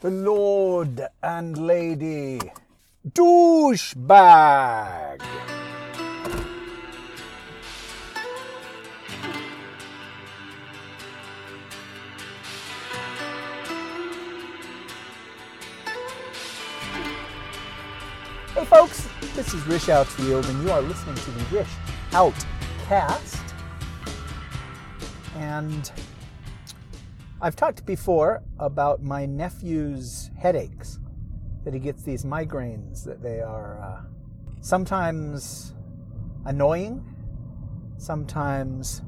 the Lord and Lady Douchebag. Hey folks, this is Rish Outfield, and you are listening to the Rish Outcast. And I've talked before about my nephew's headaches, that he gets these migraines, that they are uh, sometimes annoying, sometimes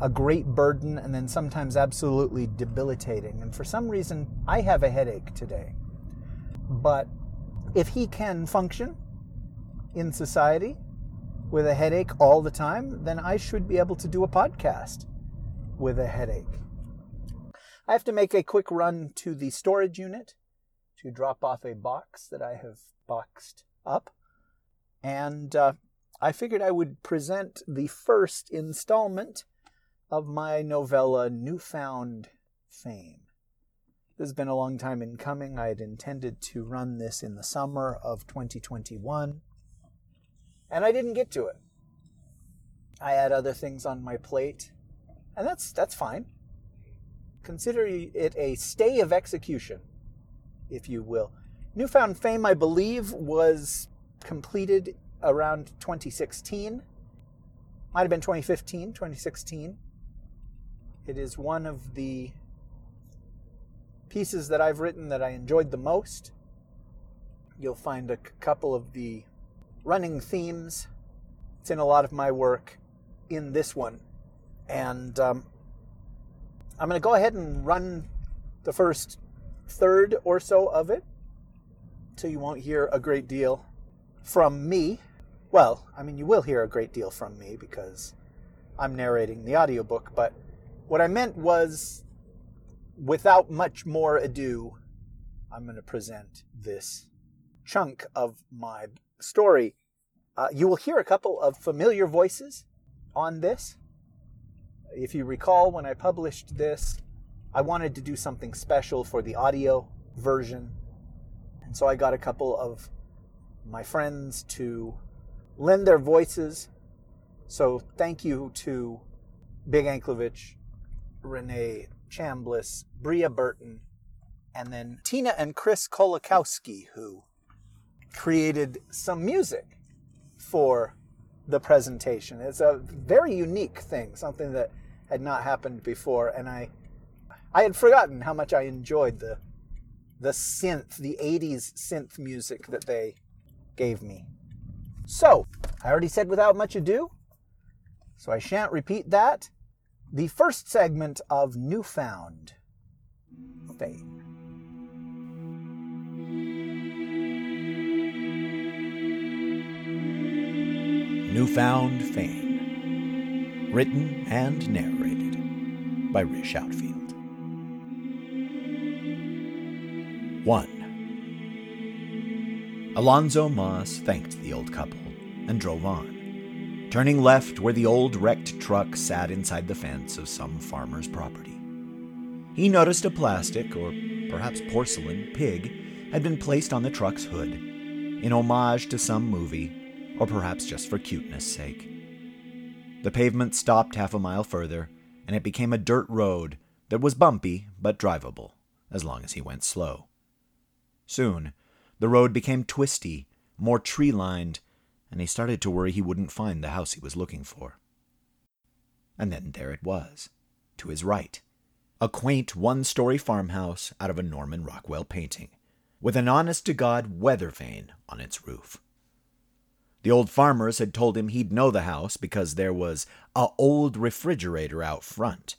a great burden, and then sometimes absolutely debilitating. And for some reason, I have a headache today. But if he can function in society with a headache all the time, then I should be able to do a podcast with a headache. I have to make a quick run to the storage unit to drop off a box that I have boxed up. And uh, I figured I would present the first installment of my novella, Newfound Fame. This has been a long time in coming. I had intended to run this in the summer of 2021, and I didn't get to it. I had other things on my plate, and that's that's fine. Consider it a stay of execution, if you will. Newfound Fame, I believe, was completed around 2016. Might have been 2015, 2016. It is one of the pieces that I've written that I enjoyed the most. You'll find a couple of the running themes. It's in a lot of my work in this one. And um, I'm going to go ahead and run the first third or so of it so you won't hear a great deal from me. Well, I mean, you will hear a great deal from me because I'm narrating the audiobook, but what I meant was without much more ado, I'm going to present this chunk of my story. Uh, you will hear a couple of familiar voices on this. If you recall, when I published this, I wanted to do something special for the audio version. And so I got a couple of my friends to lend their voices. So thank you to Big Anklevich, Renee Chambliss, Bria Burton, and then Tina and Chris Kolakowski, who created some music for the presentation. It's a very unique thing, something that had not happened before, and I I had forgotten how much I enjoyed the the synth, the 80s synth music that they gave me. So, I already said without much ado, so I shan't repeat that. The first segment of Newfound Fame. Newfound Fame. Written and narrated by Rish Outfield. 1. Alonzo Moss thanked the old couple and drove on, turning left where the old wrecked truck sat inside the fence of some farmer's property. He noticed a plastic, or perhaps porcelain, pig had been placed on the truck's hood, in homage to some movie, or perhaps just for cuteness' sake. The pavement stopped half a mile further, and it became a dirt road that was bumpy but drivable, as long as he went slow. Soon, the road became twisty, more tree lined, and he started to worry he wouldn't find the house he was looking for. And then there it was, to his right, a quaint one story farmhouse out of a Norman Rockwell painting, with an honest to God weather vane on its roof. The old farmers had told him he'd know the house because there was a old refrigerator out front.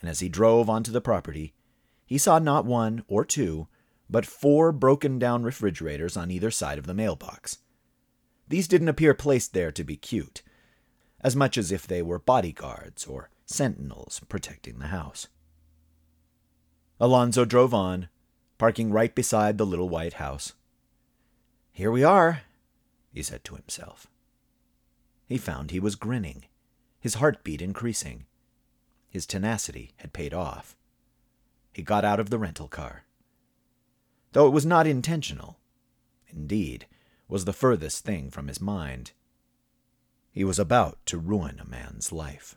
And as he drove onto the property, he saw not one or two, but four broken down refrigerators on either side of the mailbox. These didn't appear placed there to be cute, as much as if they were bodyguards or sentinels protecting the house. Alonzo drove on, parking right beside the little white house. Here we are, he said to himself. He found he was grinning, his heartbeat increasing. His tenacity had paid off. He got out of the rental car. though it was not intentional. Indeed, was the furthest thing from his mind. He was about to ruin a man's life.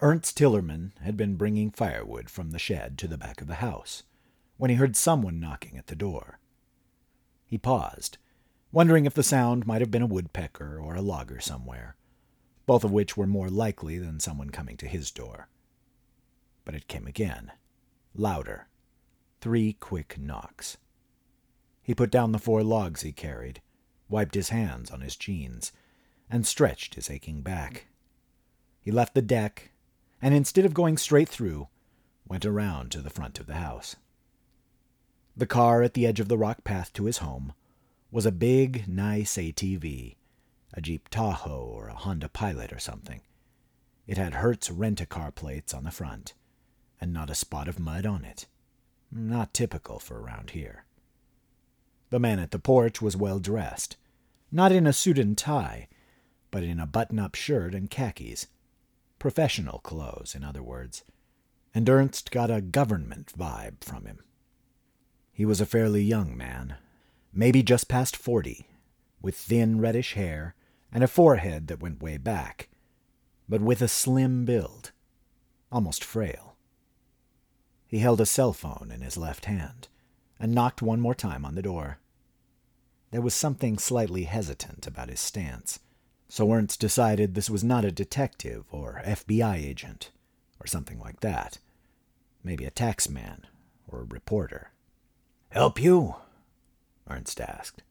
Ernst Hillerman had been bringing firewood from the shed to the back of the house when he heard someone knocking at the door. He paused, wondering if the sound might have been a woodpecker or a logger somewhere, both of which were more likely than someone coming to his door. But it came again, louder, three quick knocks. He put down the four logs he carried, wiped his hands on his jeans, and stretched his aching back. He left the deck and instead of going straight through, went around to the front of the house. The car at the edge of the rock path to his home was a big, nice ATV, a Jeep Tahoe or a Honda Pilot or something. It had Hertz rent-a-car plates on the front, and not a spot of mud on it. Not typical for around here. The man at the porch was well dressed, not in a suit and tie, but in a button up shirt and khakis, Professional clothes, in other words. And Ernst got a government vibe from him. He was a fairly young man, maybe just past forty, with thin reddish hair and a forehead that went way back, but with a slim build, almost frail. He held a cell phone in his left hand and knocked one more time on the door. There was something slightly hesitant about his stance so Ernst decided this was not a detective or FBI agent or something like that. Maybe a taxman or a reporter. Help you? Ernst asked,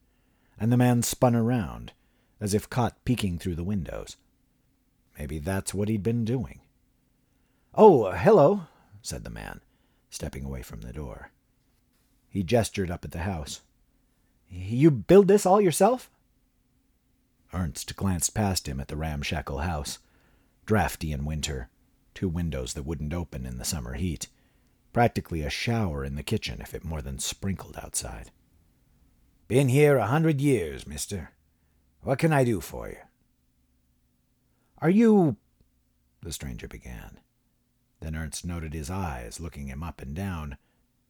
and the man spun around, as if caught peeking through the windows. Maybe that's what he'd been doing. Oh, hello, said the man, stepping away from the door. He gestured up at the house. You build this all yourself? Ernst glanced past him at the ramshackle house. Drafty in winter, two windows that wouldn't open in the summer heat. Practically a shower in the kitchen if it more than sprinkled outside. Been here a hundred years, mister. What can I do for you? Are you. the stranger began. Then Ernst noted his eyes looking him up and down,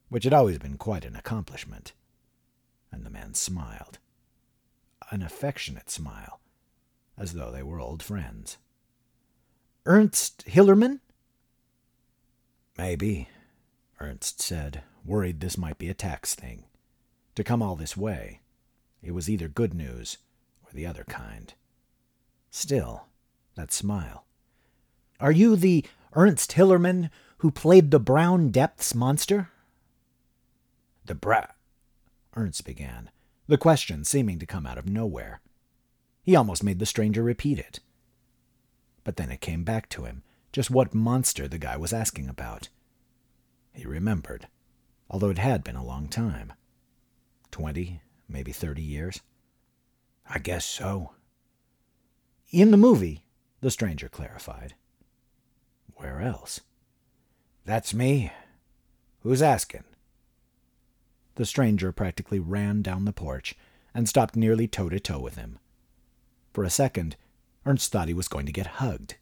which had always been quite an accomplishment. And the man smiled an affectionate smile, as though they were old friends. Ernst Hillerman? Maybe, Ernst said, worried this might be a tax thing. To come all this way, it was either good news or the other kind. Still, that smile. Are you the Ernst Hillerman who played the Brown Depths monster? The Bra. Ernst began, the question seeming to come out of nowhere. He almost made the stranger repeat it. But then it came back to him just what monster the guy was asking about. He remembered, although it had been a long time. Twenty, maybe thirty years. I guess so. In the movie, the stranger clarified. Where else? That's me. Who's asking? The stranger practically ran down the porch and stopped nearly toe to toe with him. For a second, Ernst thought he was going to get hugged.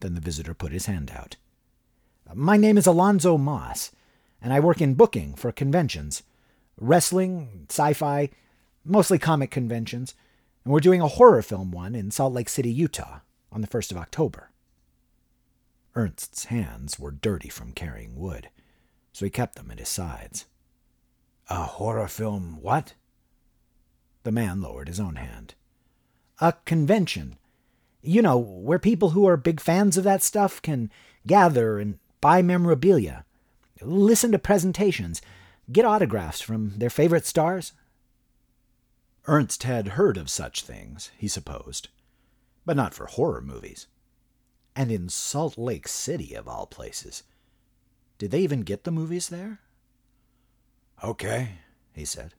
Then the visitor put his hand out. My name is Alonzo Moss, and I work in booking for conventions wrestling, sci fi, mostly comic conventions, and we're doing a horror film one in Salt Lake City, Utah, on the 1st of October. Ernst's hands were dirty from carrying wood, so he kept them at his sides. A horror film, what? The man lowered his own hand. A convention. You know, where people who are big fans of that stuff can gather and buy memorabilia, listen to presentations, get autographs from their favorite stars. Ernst had heard of such things, he supposed, but not for horror movies. And in Salt Lake City, of all places. Did they even get the movies there? Okay, he said.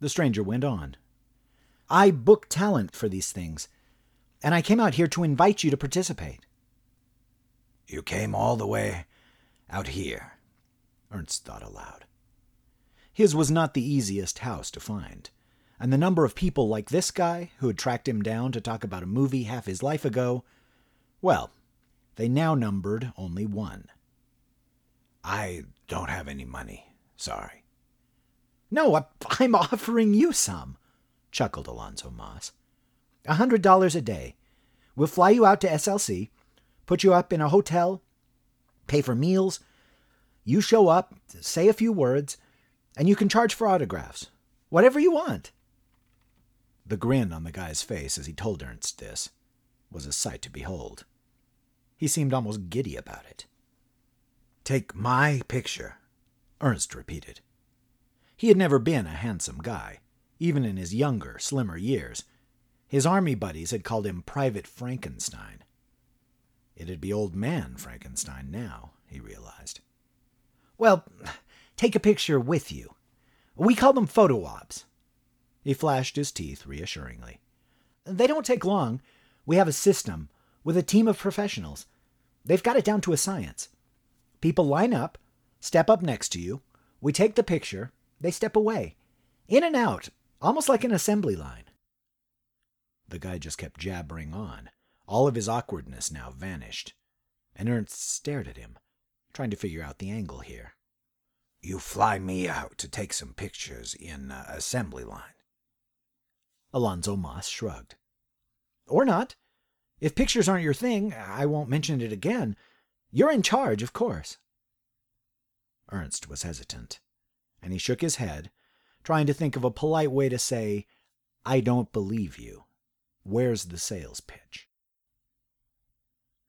The stranger went on. I book talent for these things, and I came out here to invite you to participate. You came all the way out here, Ernst thought aloud. His was not the easiest house to find, and the number of people like this guy who had tracked him down to talk about a movie half his life ago, well, they now numbered only one. I don't have any money. Sorry. No, I'm offering you some, chuckled Alonzo Moss. A hundred dollars a day. We'll fly you out to SLC, put you up in a hotel, pay for meals. You show up, say a few words, and you can charge for autographs. Whatever you want. The grin on the guy's face as he told Ernst this was a sight to behold. He seemed almost giddy about it. Take my picture, Ernst repeated. He had never been a handsome guy, even in his younger, slimmer years. His army buddies had called him Private Frankenstein. It'd be Old Man Frankenstein now, he realized. Well, take a picture with you. We call them photo ops. He flashed his teeth reassuringly. They don't take long. We have a system with a team of professionals. They've got it down to a science. People line up, step up next to you. We take the picture. They step away. In and out, almost like an assembly line. The guy just kept jabbering on. All of his awkwardness now vanished. And Ernst stared at him, trying to figure out the angle here. You fly me out to take some pictures in uh, assembly line. Alonzo Moss shrugged. Or not. If pictures aren't your thing, I won't mention it again. You're in charge, of course. Ernst was hesitant, and he shook his head, trying to think of a polite way to say, I don't believe you. Where's the sales pitch?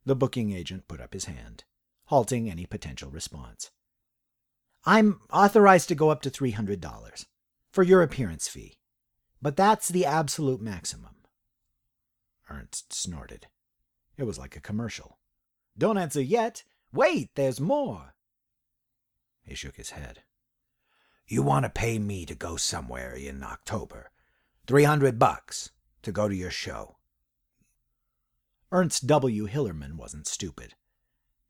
The booking agent put up his hand, halting any potential response. I'm authorized to go up to $300 for your appearance fee, but that's the absolute maximum. Ernst snorted. It was like a commercial. Don't answer yet. Wait, there's more. He shook his head. You want to pay me to go somewhere in October. Three hundred bucks to go to your show. Ernst W. Hillerman wasn't stupid.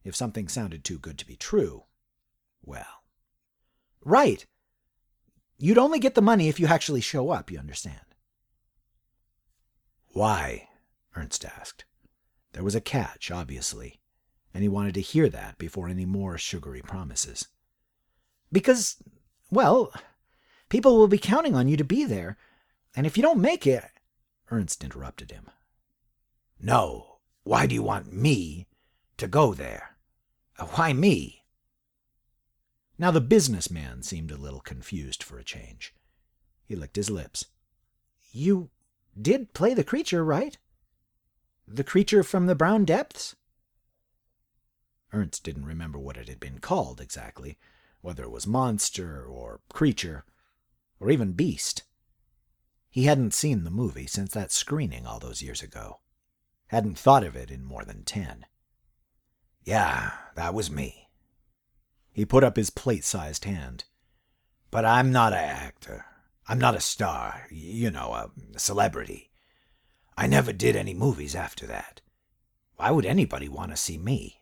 If something sounded too good to be true, well. Right. You'd only get the money if you actually show up, you understand. Why? Ernst asked. There was a catch, obviously, and he wanted to hear that before any more sugary promises. Because, well, people will be counting on you to be there, and if you don't make it. Ernst interrupted him. No, why do you want me to go there? Uh, why me? Now the businessman seemed a little confused for a change. He licked his lips. You did play the creature, right? The creature from the brown depths? Ernst didn't remember what it had been called exactly, whether it was monster or creature or even beast. He hadn't seen the movie since that screening all those years ago. Hadn't thought of it in more than ten. Yeah, that was me. He put up his plate sized hand. But I'm not an actor. I'm not a star, you know, a celebrity. I never did any movies after that. Why would anybody want to see me?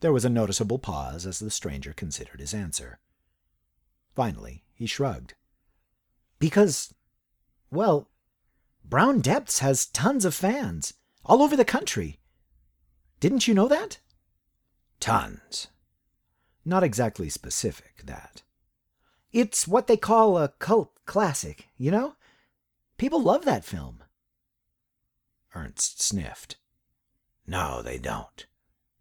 There was a noticeable pause as the stranger considered his answer. Finally, he shrugged. Because, well, Brown Depths has tons of fans all over the country. Didn't you know that? Tons. Not exactly specific, that. It's what they call a cult classic, you know? People love that film. Ernst sniffed. No, they don't.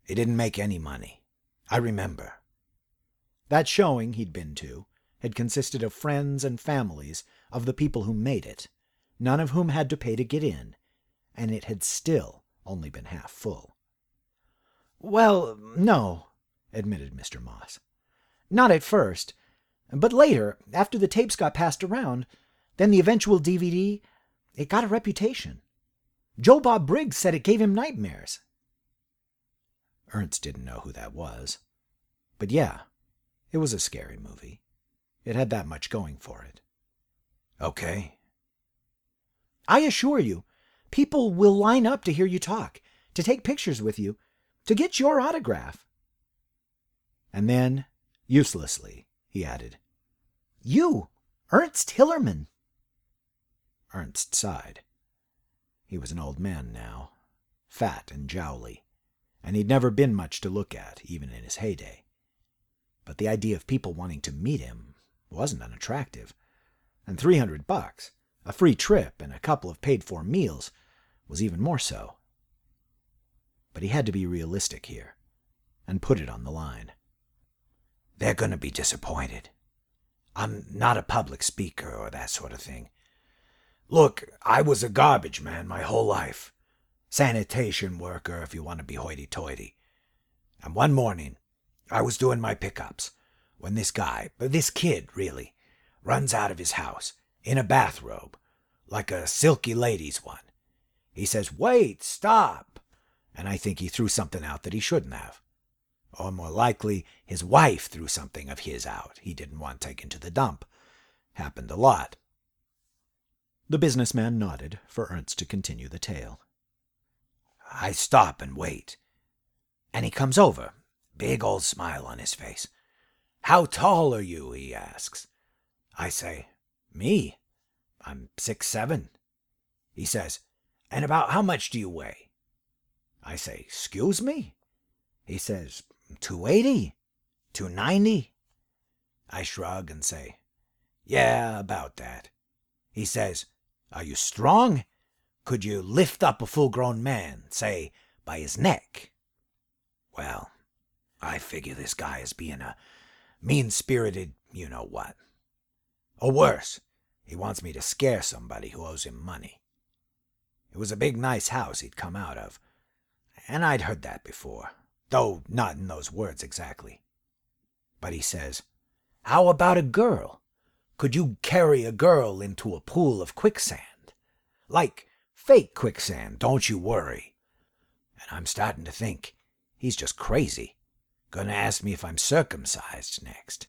It didn't make any money. I remember. That showing he'd been to had consisted of friends and families of the people who made it, none of whom had to pay to get in, and it had still only been half full. Well, no, admitted Mr. Moss. Not at first, but later, after the tapes got passed around, then the eventual DVD, it got a reputation. Joe Bob Briggs said it gave him nightmares. Ernst didn't know who that was. But yeah, it was a scary movie. It had that much going for it. Okay. I assure you, people will line up to hear you talk, to take pictures with you, to get your autograph. And then, uselessly, he added, You, Ernst Hillerman. Ernst sighed. He was an old man now, fat and jowly, and he'd never been much to look at, even in his heyday. But the idea of people wanting to meet him wasn't unattractive, and 300 bucks, a free trip, and a couple of paid for meals was even more so. But he had to be realistic here, and put it on the line. They're going to be disappointed. I'm not a public speaker or that sort of thing. Look, I was a garbage man my whole life. Sanitation worker, if you want to be hoity toity. And one morning, I was doing my pickups when this guy, this kid really, runs out of his house in a bathrobe, like a silky lady's one. He says, Wait, stop. And I think he threw something out that he shouldn't have. Or more likely, his wife threw something of his out he didn't want taken to the dump. Happened a lot. The businessman nodded for Ernst to continue the tale. I stop and wait. And he comes over, big old smile on his face. How tall are you? he asks. I say, Me? I'm six seven. He says, And about how much do you weigh? I say, Excuse me? He says, 280? 290? I shrug and say, Yeah, about that. He says, Are you strong? Could you lift up a full grown man, say, by his neck? Well, I figure this guy is being a mean spirited you know what. Or worse, he wants me to scare somebody who owes him money. It was a big, nice house he'd come out of, and I'd heard that before though not in those words exactly. But he says, How about a girl? Could you carry a girl into a pool of quicksand? Like fake quicksand, don't you worry. And I'm starting to think he's just crazy. Gonna ask me if I'm circumcised next.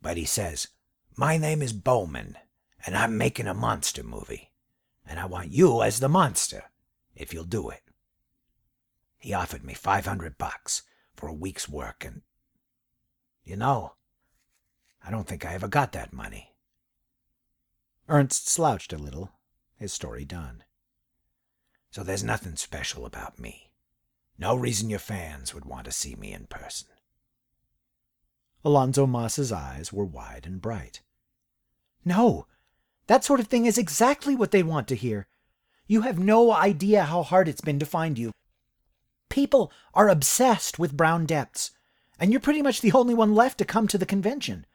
But he says, My name is Bowman, and I'm making a monster movie. And I want you as the monster, if you'll do it. He offered me 500 bucks for a week's work, and you know, I don't think I ever got that money. Ernst slouched a little, his story done. So there's nothing special about me. No reason your fans would want to see me in person. Alonzo Moss's eyes were wide and bright. No, that sort of thing is exactly what they want to hear. You have no idea how hard it's been to find you. People are obsessed with brown depths, and you're pretty much the only one left to come to the convention.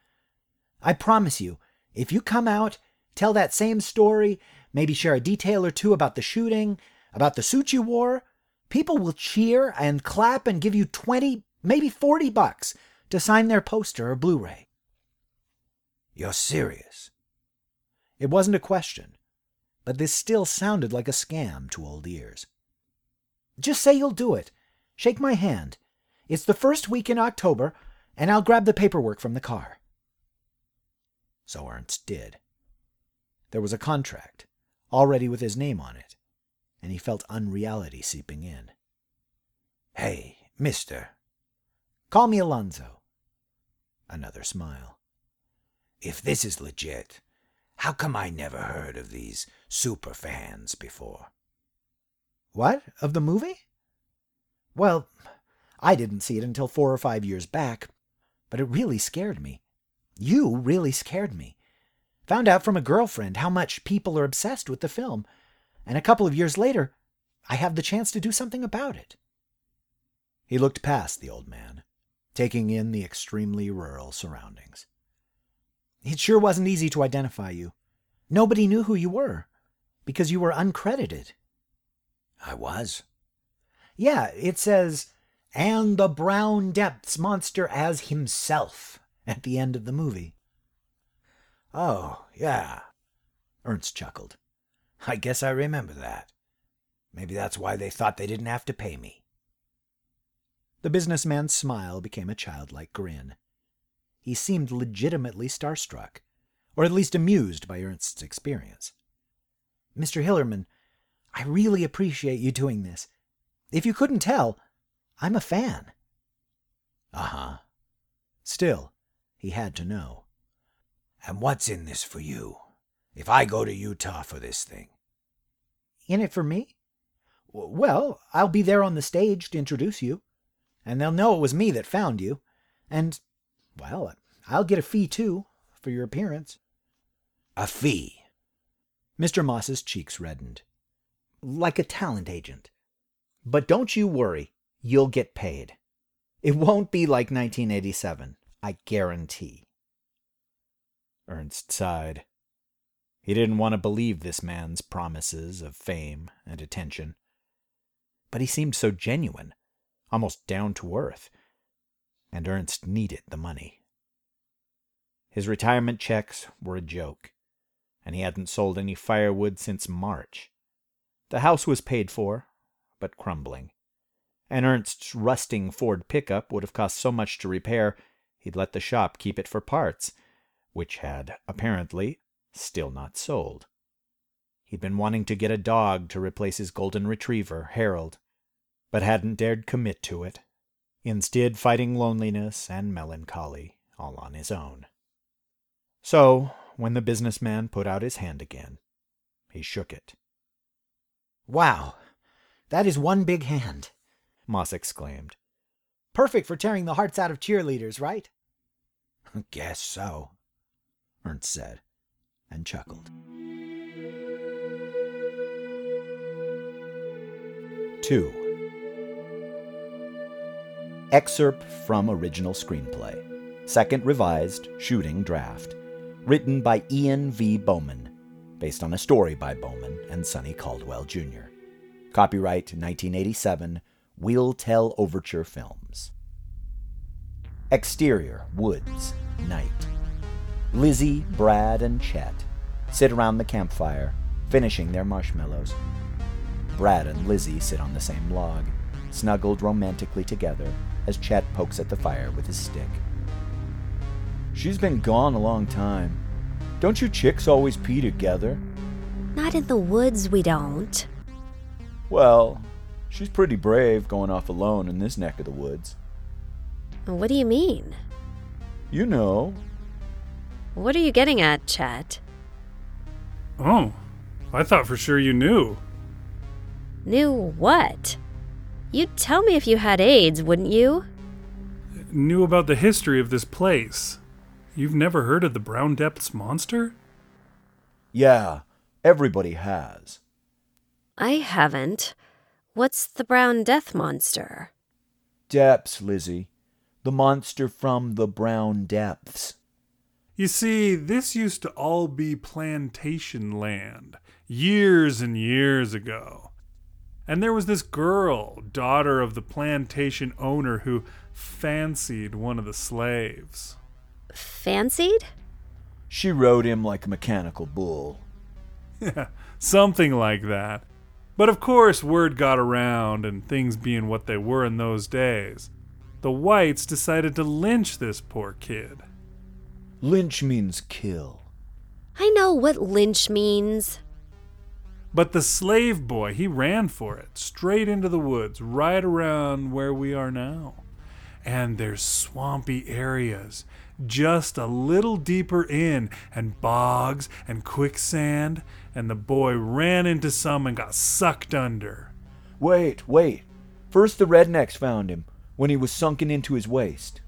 I promise you, if you come out, tell that same story, maybe share a detail or two about the shooting, about the suit you wore, people will cheer and clap and give you 20, maybe 40 bucks to sign their poster or Blu ray. You're serious? It wasn't a question, but this still sounded like a scam to old ears. Just say you'll do it. Shake my hand. It's the first week in October, and I'll grab the paperwork from the car. So Ernst did. There was a contract, already with his name on it, and he felt unreality seeping in. Hey, mister. Call me Alonzo. Another smile. If this is legit, how come I never heard of these super fans before? What? Of the movie? Well, I didn't see it until four or five years back, but it really scared me. You really scared me. Found out from a girlfriend how much people are obsessed with the film, and a couple of years later, I have the chance to do something about it. He looked past the old man, taking in the extremely rural surroundings. It sure wasn't easy to identify you. Nobody knew who you were, because you were uncredited I was. Yeah, it says, and the Brown Depths monster as himself at the end of the movie. Oh, yeah. Ernst chuckled. I guess I remember that. Maybe that's why they thought they didn't have to pay me. The businessman's smile became a childlike grin. He seemed legitimately starstruck, or at least amused by Ernst's experience. Mr. Hillerman, I really appreciate you doing this. If you couldn't tell, I'm a fan. Uh huh. Still, he had to know. And what's in this for you? If I go to Utah for this thing? In it for me? Well, I'll be there on the stage to introduce you, and they'll know it was me that found you. And, well, I'll get a fee too for your appearance. A fee? Mr. Moss's cheeks reddened. Like a talent agent. But don't you worry, you'll get paid. It won't be like 1987, I guarantee. Ernst sighed. He didn't want to believe this man's promises of fame and attention. But he seemed so genuine, almost down to earth, and Ernst needed the money. His retirement checks were a joke, and he hadn't sold any firewood since March. The house was paid for, but crumbling. And Ernst's rusting Ford pickup would have cost so much to repair, he'd let the shop keep it for parts, which had, apparently, still not sold. He'd been wanting to get a dog to replace his golden retriever, Harold, but hadn't dared commit to it, instead fighting loneliness and melancholy all on his own. So, when the businessman put out his hand again, he shook it. Wow, that is one big hand, Moss exclaimed. Perfect for tearing the hearts out of cheerleaders, right? Guess so, Ernst said, and chuckled. Two. Excerpt from original screenplay. Second revised shooting draft. Written by Ian V. Bowman, based on a story by Bowman and Sonny Caldwell Jr. Copyright 1987, We'll Tell Overture Films. Exterior, woods, night. Lizzie, Brad, and Chet sit around the campfire, finishing their marshmallows. Brad and Lizzie sit on the same log, snuggled romantically together as Chet pokes at the fire with his stick. She's been gone a long time. Don't you chicks always pee together? Not in the woods, we don't. Well, she's pretty brave going off alone in this neck of the woods. What do you mean? You know. What are you getting at, Chet? Oh, I thought for sure you knew. Knew what? You'd tell me if you had AIDS, wouldn't you? Knew about the history of this place. You've never heard of the Brown Depths monster? Yeah, everybody has. I haven't. What's the brown death monster? Depths, Lizzie. The monster from the brown depths. You see, this used to all be plantation land, years and years ago. And there was this girl, daughter of the plantation owner, who fancied one of the slaves. Fancied? She rode him like a mechanical bull. Yeah, Something like that. But of course, word got around, and things being what they were in those days, the whites decided to lynch this poor kid. Lynch means kill. I know what lynch means. But the slave boy, he ran for it, straight into the woods, right around where we are now. And there's swampy areas, just a little deeper in, and bogs and quicksand, and the boy ran into some and got sucked under. Wait, wait. First the rednecks found him, when he was sunken into his waist.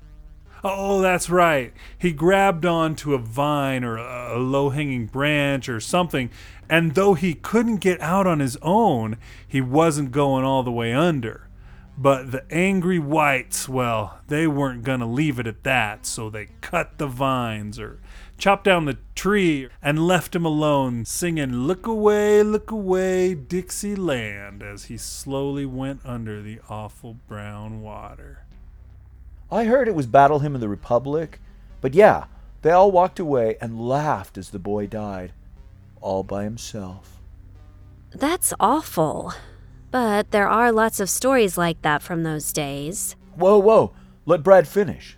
Oh, that's right. He grabbed onto a vine or a low hanging branch or something, and though he couldn't get out on his own, he wasn't going all the way under. But the angry whites, well, they weren't going to leave it at that, so they cut the vines or chopped down the tree and left him alone, singing Look Away, Look Away, Dixieland, as he slowly went under the awful brown water. I heard it was Battle Hymn of the Republic, but yeah, they all walked away and laughed as the boy died, all by himself. That's awful. But there are lots of stories like that from those days. Whoa, whoa, let Brad finish.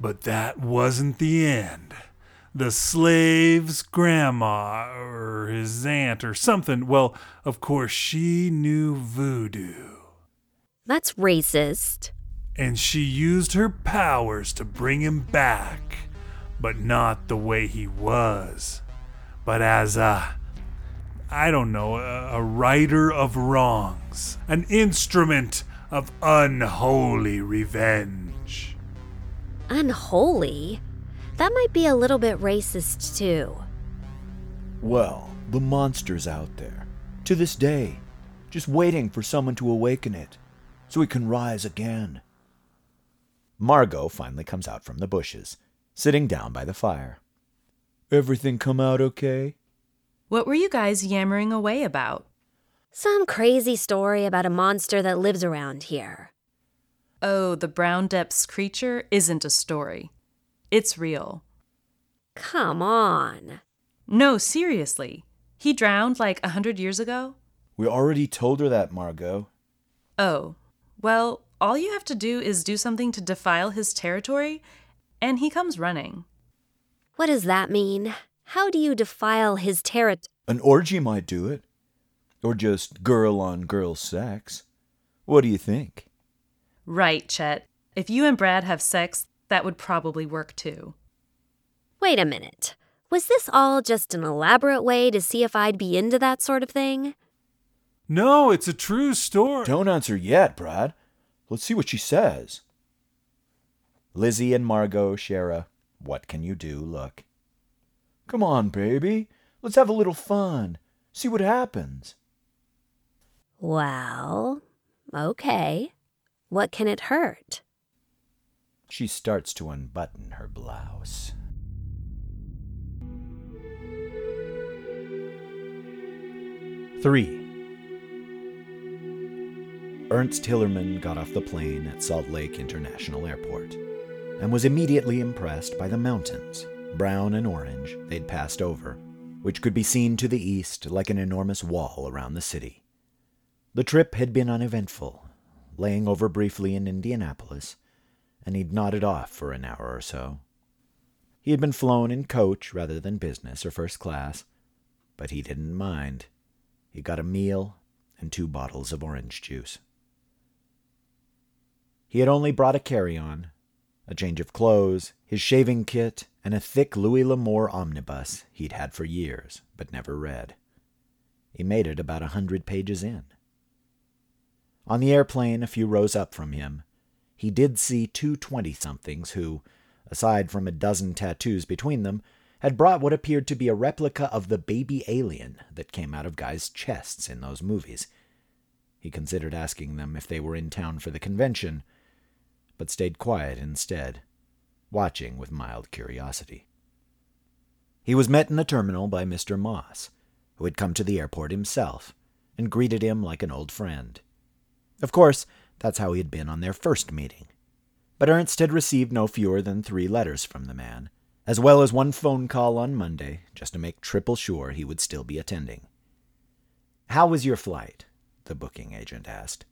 But that wasn't the end. The slave's grandma, or his aunt, or something, well, of course, she knew voodoo. That's racist. And she used her powers to bring him back, but not the way he was, but as a I don't know, a, a righter of wrongs, an instrument of unholy revenge. Unholy? That might be a little bit racist, too. Well, the monster's out there, to this day, just waiting for someone to awaken it, so it can rise again. Margot finally comes out from the bushes, sitting down by the fire. Everything come out okay? What were you guys yammering away about? Some crazy story about a monster that lives around here. Oh, the Brown Depths creature isn't a story. It's real. Come on. No, seriously. He drowned like a hundred years ago? We already told her that, Margot. Oh, well, all you have to do is do something to defile his territory, and he comes running. What does that mean? How do you defile his territory? An orgy might do it. Or just girl on girl sex. What do you think? Right, Chet. If you and Brad have sex, that would probably work too. Wait a minute. Was this all just an elaborate way to see if I'd be into that sort of thing? No, it's a true story. Don't answer yet, Brad. Let's see what she says. Lizzie and Margot share a what can you do look. Come on, baby. Let's have a little fun. See what happens. Well, okay. What can it hurt? She starts to unbutton her blouse. Three. Ernst Hillerman got off the plane at Salt Lake International Airport and was immediately impressed by the mountains, brown and orange, they'd passed over, which could be seen to the east like an enormous wall around the city. The trip had been uneventful, laying over briefly in Indianapolis, and he'd nodded off for an hour or so. He had been flown in coach rather than business or first class, but he didn't mind. He got a meal and two bottles of orange juice. He had only brought a carry on, a change of clothes, his shaving kit, and a thick Louis L'Amour omnibus he'd had for years but never read. He made it about a hundred pages in. On the airplane, a few rows up from him, he did see two twenty somethings who, aside from a dozen tattoos between them, had brought what appeared to be a replica of the baby alien that came out of guys' chests in those movies. He considered asking them if they were in town for the convention, but stayed quiet instead, watching with mild curiosity. He was met in the terminal by Mr. Moss, who had come to the airport himself and greeted him like an old friend. Of course, that's how he had been on their first meeting. But Ernst had received no fewer than three letters from the man, as well as one phone call on Monday, just to make triple sure he would still be attending. How was your flight? the booking agent asked.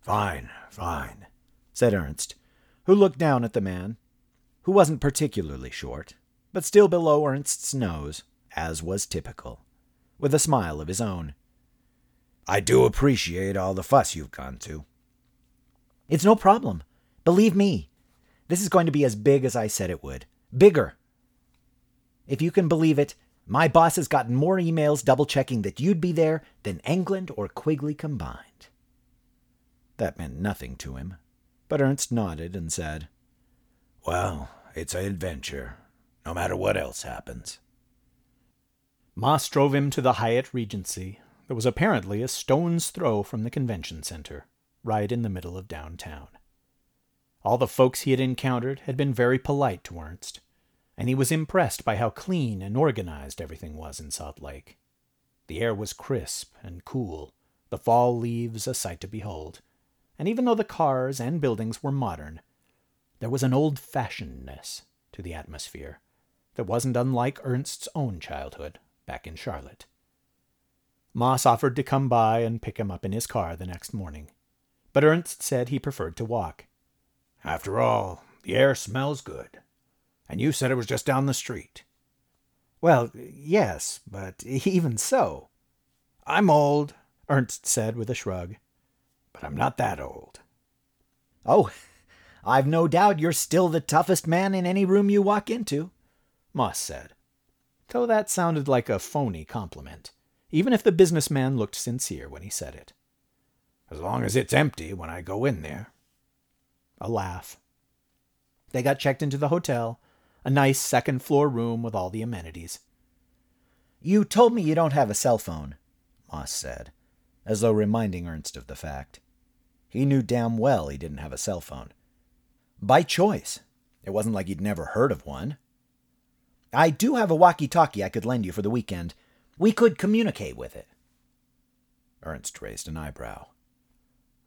Fine, fine, said Ernst, who looked down at the man, who wasn't particularly short, but still below Ernst's nose, as was typical, with a smile of his own. I do appreciate all the fuss you've gone to. It's no problem. Believe me, this is going to be as big as I said it would. Bigger. If you can believe it, my boss has gotten more emails double checking that you'd be there than Englund or Quigley combined. That meant nothing to him, but Ernst nodded and said, Well, it's an adventure, no matter what else happens. Moss drove him to the Hyatt Regency that was apparently a stone's throw from the convention center, right in the middle of downtown. All the folks he had encountered had been very polite to Ernst, and he was impressed by how clean and organized everything was in Salt Lake. The air was crisp and cool, the fall leaves a sight to behold, and even though the cars and buildings were modern, there was an old fashionedness to the atmosphere that wasn't unlike Ernst's own childhood back in Charlotte. Moss offered to come by and pick him up in his car the next morning, but Ernst said he preferred to walk. After all, the air smells good, and you said it was just down the street. Well, yes, but even so. I'm old, Ernst said with a shrug, but I'm not that old. Oh, I've no doubt you're still the toughest man in any room you walk into, Moss said, though that sounded like a phony compliment even if the businessman looked sincere when he said it. As long as it's empty when I go in there. A laugh. They got checked into the hotel, a nice second floor room with all the amenities. You told me you don't have a cell phone, Moss said, as though reminding Ernst of the fact. He knew damn well he didn't have a cell phone. By choice. It wasn't like he'd never heard of one. I do have a walkie talkie I could lend you for the weekend. We could communicate with it. Ernst raised an eyebrow.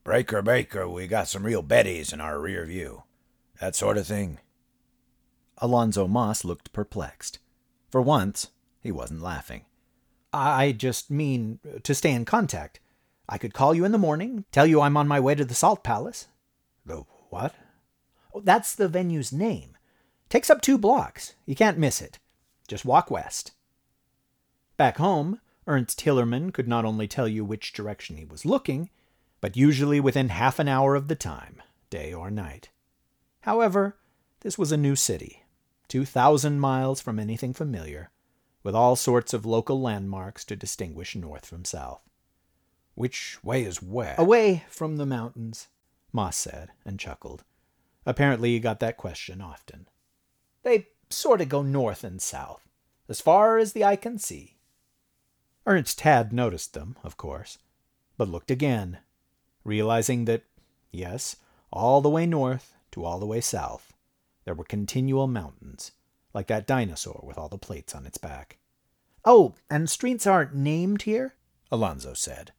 Breaker Baker, we got some real Bettys in our rear view. That sort of thing. Alonzo Moss looked perplexed. For once, he wasn't laughing. I just mean to stay in contact. I could call you in the morning, tell you I'm on my way to the Salt Palace. The what? Oh, that's the venue's name. Takes up two blocks. You can't miss it. Just walk west. Back home, Ernst Hillerman could not only tell you which direction he was looking, but usually within half an hour of the time, day or night. However, this was a new city, 2,000 miles from anything familiar, with all sorts of local landmarks to distinguish north from south. Which way is where? Away from the mountains, Moss said, and chuckled. Apparently, he got that question often. They sort of go north and south, as far as the eye can see. Ernst had noticed them, of course, but looked again, realizing that, yes, all the way north to all the way south, there were continual mountains, like that dinosaur with all the plates on its back. Oh, and streets aren't named here, Alonzo said.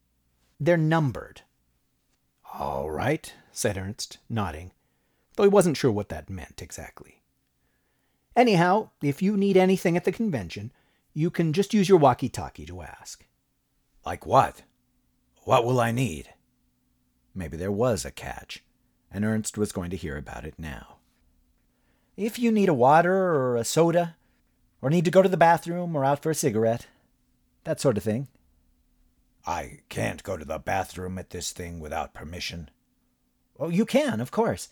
They're numbered. All right, said Ernst, nodding, though he wasn't sure what that meant exactly. Anyhow, if you need anything at the convention, you can just use your walkie talkie to ask. Like what? What will I need? Maybe there was a catch, and Ernst was going to hear about it now. If you need a water or a soda, or need to go to the bathroom or out for a cigarette, that sort of thing. I can't go to the bathroom at this thing without permission. Oh, you can, of course.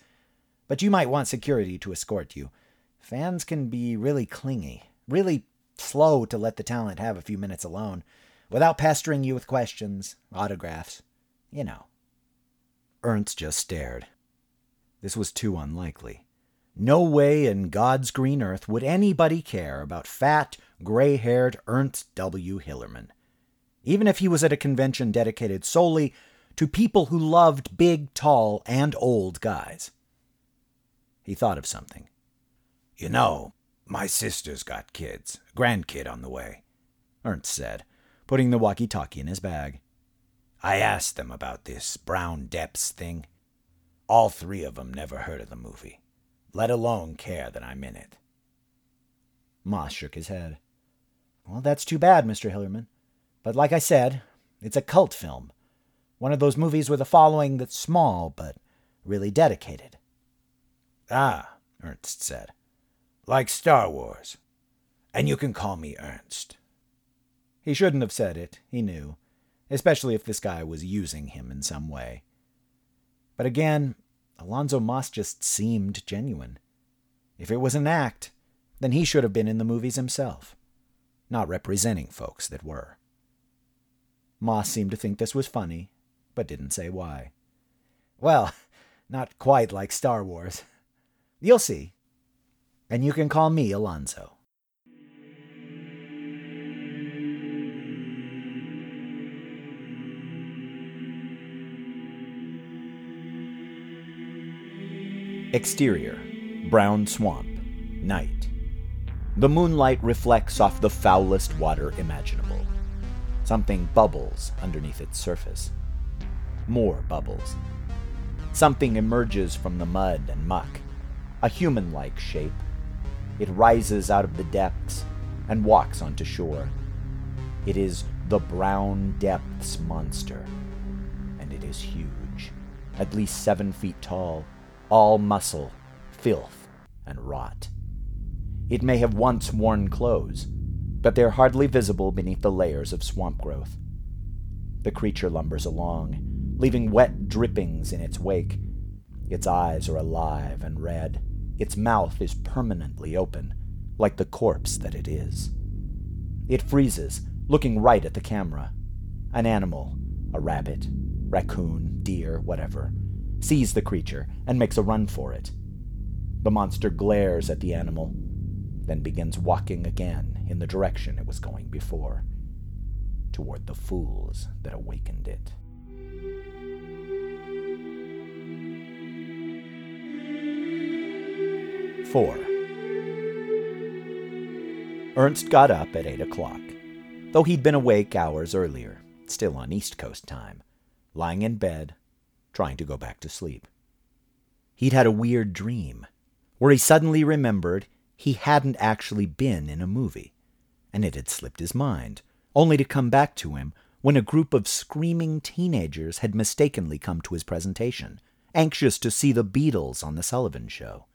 But you might want security to escort you. Fans can be really clingy, really slow to let the talent have a few minutes alone, without pestering you with questions, autographs, you know. Ernst just stared. This was too unlikely. No way in God's green earth would anybody care about fat, gray haired Ernst W. Hillerman even if he was at a convention dedicated solely to people who loved big, tall, and old guys. He thought of something. You know, my sister's got kids, a grandkid on the way, Ernst said, putting the walkie talkie in his bag. I asked them about this Brown Depths thing. All three of them never heard of the movie, let alone care that I'm in it. Moss shook his head. Well, that's too bad, Mr. Hillerman. But like I said, it's a cult film. One of those movies with a following that's small, but really dedicated. Ah, Ernst said. Like Star Wars. And you can call me Ernst. He shouldn't have said it, he knew, especially if this guy was using him in some way. But again, Alonzo Moss just seemed genuine. If it was an act, then he should have been in the movies himself, not representing folks that were. Moss seemed to think this was funny, but didn't say why. Well, not quite like Star Wars. You'll see. And you can call me Alonzo. Exterior Brown Swamp, night. The moonlight reflects off the foulest water imaginable. Something bubbles underneath its surface. More bubbles. Something emerges from the mud and muck, a human like shape. It rises out of the depths and walks onto shore. It is the Brown Depths monster, and it is huge, at least seven feet tall, all muscle, filth, and rot. It may have once worn clothes, but they're hardly visible beneath the layers of swamp growth. The creature lumbers along, leaving wet drippings in its wake. Its eyes are alive and red. Its mouth is permanently open, like the corpse that it is. It freezes looking right at the camera. An animal, a rabbit, raccoon, deer, whatever, sees the creature and makes a run for it. The monster glares at the animal, then begins walking again in the direction it was going before, toward the fools that awakened it. Four. Ernst got up at eight o'clock, though he'd been awake hours earlier, still on East Coast time, lying in bed, trying to go back to sleep. He'd had a weird dream where he suddenly remembered he hadn't actually been in a movie, and it had slipped his mind, only to come back to him when a group of screaming teenagers had mistakenly come to his presentation, anxious to see the Beatles on The Sullivan Show.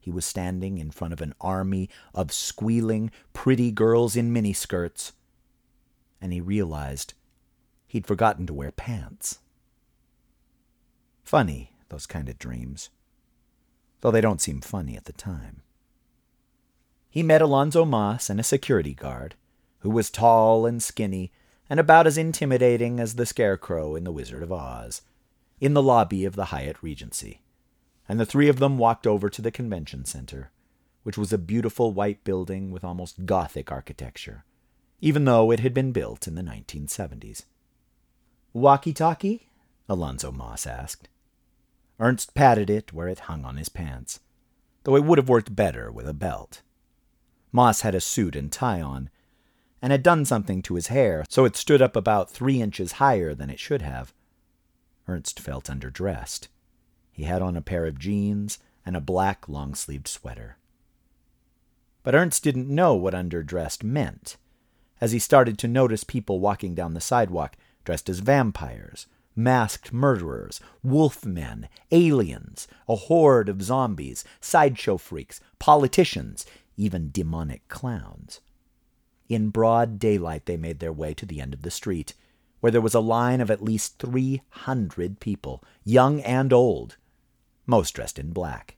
He was standing in front of an army of squealing, pretty girls in miniskirts, and he realized he'd forgotten to wear pants. Funny, those kind of dreams, though they don't seem funny at the time. He met Alonzo Moss and a security guard, who was tall and skinny and about as intimidating as the scarecrow in The Wizard of Oz, in the lobby of the Hyatt Regency and the three of them walked over to the convention center, which was a beautiful white building with almost Gothic architecture, even though it had been built in the 1970s. Walkie talkie? Alonzo Moss asked. Ernst patted it where it hung on his pants, though it would have worked better with a belt. Moss had a suit and tie on, and had done something to his hair, so it stood up about three inches higher than it should have. Ernst felt underdressed. He had on a pair of jeans and a black long sleeved sweater. But Ernst didn't know what underdressed meant, as he started to notice people walking down the sidewalk dressed as vampires, masked murderers, wolfmen, aliens, a horde of zombies, sideshow freaks, politicians, even demonic clowns. In broad daylight, they made their way to the end of the street, where there was a line of at least three hundred people, young and old, most dressed in black.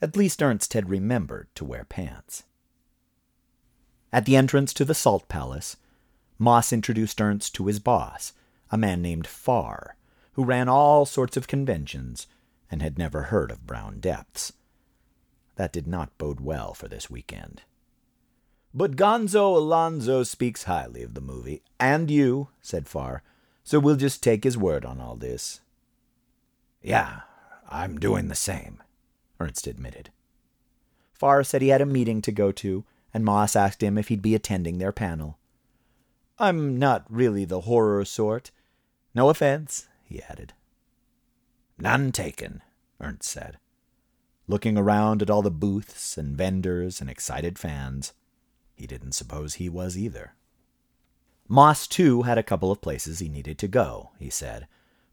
At least Ernst had remembered to wear pants. At the entrance to the Salt Palace, Moss introduced Ernst to his boss, a man named Farr, who ran all sorts of conventions and had never heard of Brown Depths. That did not bode well for this weekend. But Gonzo Alonzo speaks highly of the movie, and you, said Farr, so we'll just take his word on all this. Yeah, I'm doing the same, Ernst admitted. Farr said he had a meeting to go to, and Moss asked him if he'd be attending their panel. I'm not really the horror sort. No offense, he added. None taken, Ernst said, looking around at all the booths and vendors and excited fans. He didn't suppose he was either. Moss, too, had a couple of places he needed to go, he said,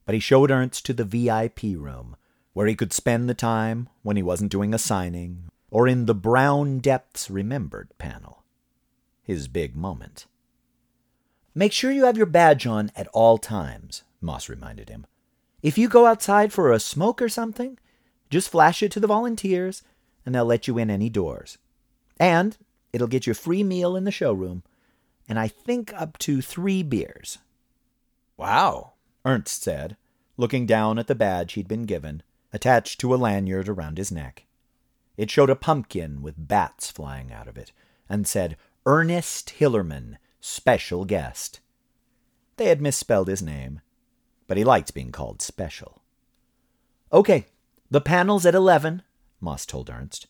but he showed Ernst to the VIP room, where he could spend the time when he wasn't doing a signing or in the Brown Depths Remembered panel. His big moment. Make sure you have your badge on at all times, Moss reminded him. If you go outside for a smoke or something, just flash it to the volunteers and they'll let you in any doors. And it'll get you a free meal in the showroom, and I think up to three beers. Wow, Ernst said, looking down at the badge he'd been given attached to a lanyard around his neck. It showed a pumpkin with bats flying out of it, and said, Ernest Hillerman, special guest. They had misspelled his name, but he liked being called special. Okay, the panel's at 11, Moss told Ernst.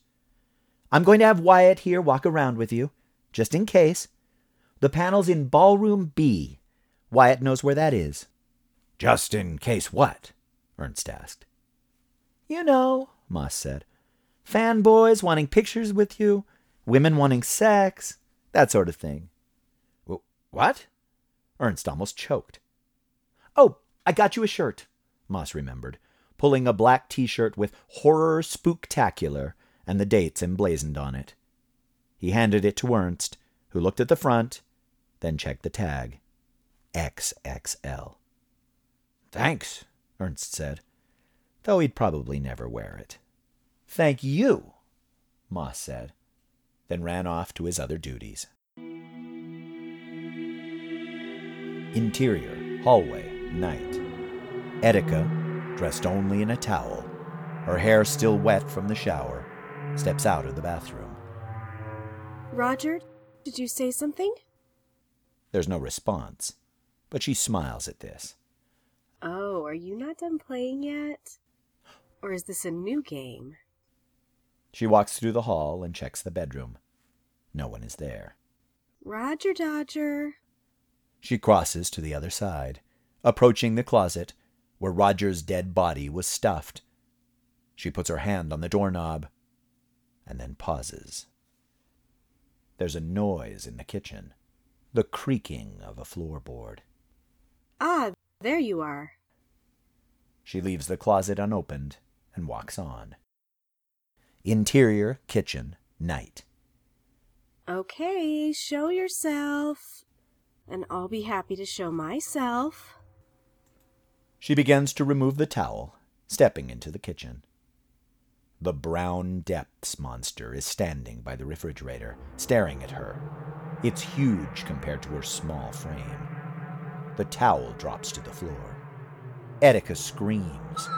I'm going to have Wyatt here walk around with you, just in case. The panel's in Ballroom B. Wyatt knows where that is. Just in case what? Ernst asked. You know, Moss said. Fanboys wanting pictures with you, women wanting sex, that sort of thing. W- what? Ernst almost choked. Oh, I got you a shirt, Moss remembered, pulling a black t shirt with Horror Spooktacular and the dates emblazoned on it. He handed it to Ernst, who looked at the front, then checked the tag XXL. Thanks, Ernst said though he'd probably never wear it. Thank you, Moss said, then ran off to his other duties. Interior, hallway, night. Etika, dressed only in a towel, her hair still wet from the shower, steps out of the bathroom. Roger, did you say something? There's no response, but she smiles at this. Oh, are you not done playing yet? Or is this a new game? She walks through the hall and checks the bedroom. No one is there. Roger Dodger. She crosses to the other side, approaching the closet where Roger's dead body was stuffed. She puts her hand on the doorknob and then pauses. There's a noise in the kitchen, the creaking of a floorboard. Ah, there you are. She leaves the closet unopened and walks on. Interior, kitchen, night. Okay, show yourself. And I'll be happy to show myself. She begins to remove the towel, stepping into the kitchen. The brown depths monster is standing by the refrigerator, staring at her. It's huge compared to her small frame. The towel drops to the floor. Etika screams.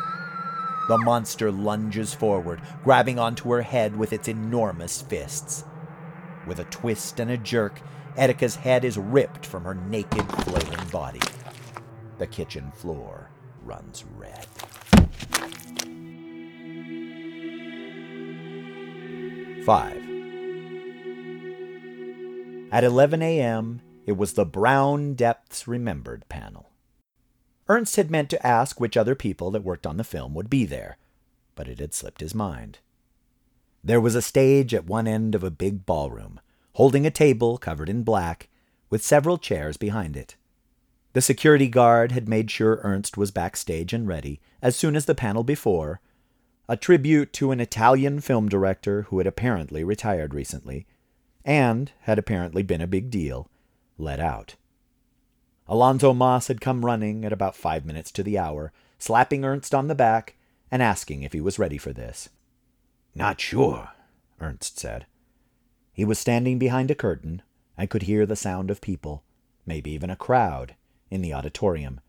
The monster lunges forward, grabbing onto her head with its enormous fists. With a twist and a jerk, Etika's head is ripped from her naked, floating body. The kitchen floor runs red. 5. At 11 a.m., it was the Brown Depths Remembered panel. Ernst had meant to ask which other people that worked on the film would be there, but it had slipped his mind. There was a stage at one end of a big ballroom, holding a table covered in black, with several chairs behind it. The security guard had made sure Ernst was backstage and ready as soon as the panel before, a tribute to an Italian film director who had apparently retired recently, and had apparently been a big deal, let out. Alonzo Moss had come running at about five minutes to the hour, slapping Ernst on the back and asking if he was ready for this. Not sure, Ernst said. He was standing behind a curtain and could hear the sound of people, maybe even a crowd, in the auditorium,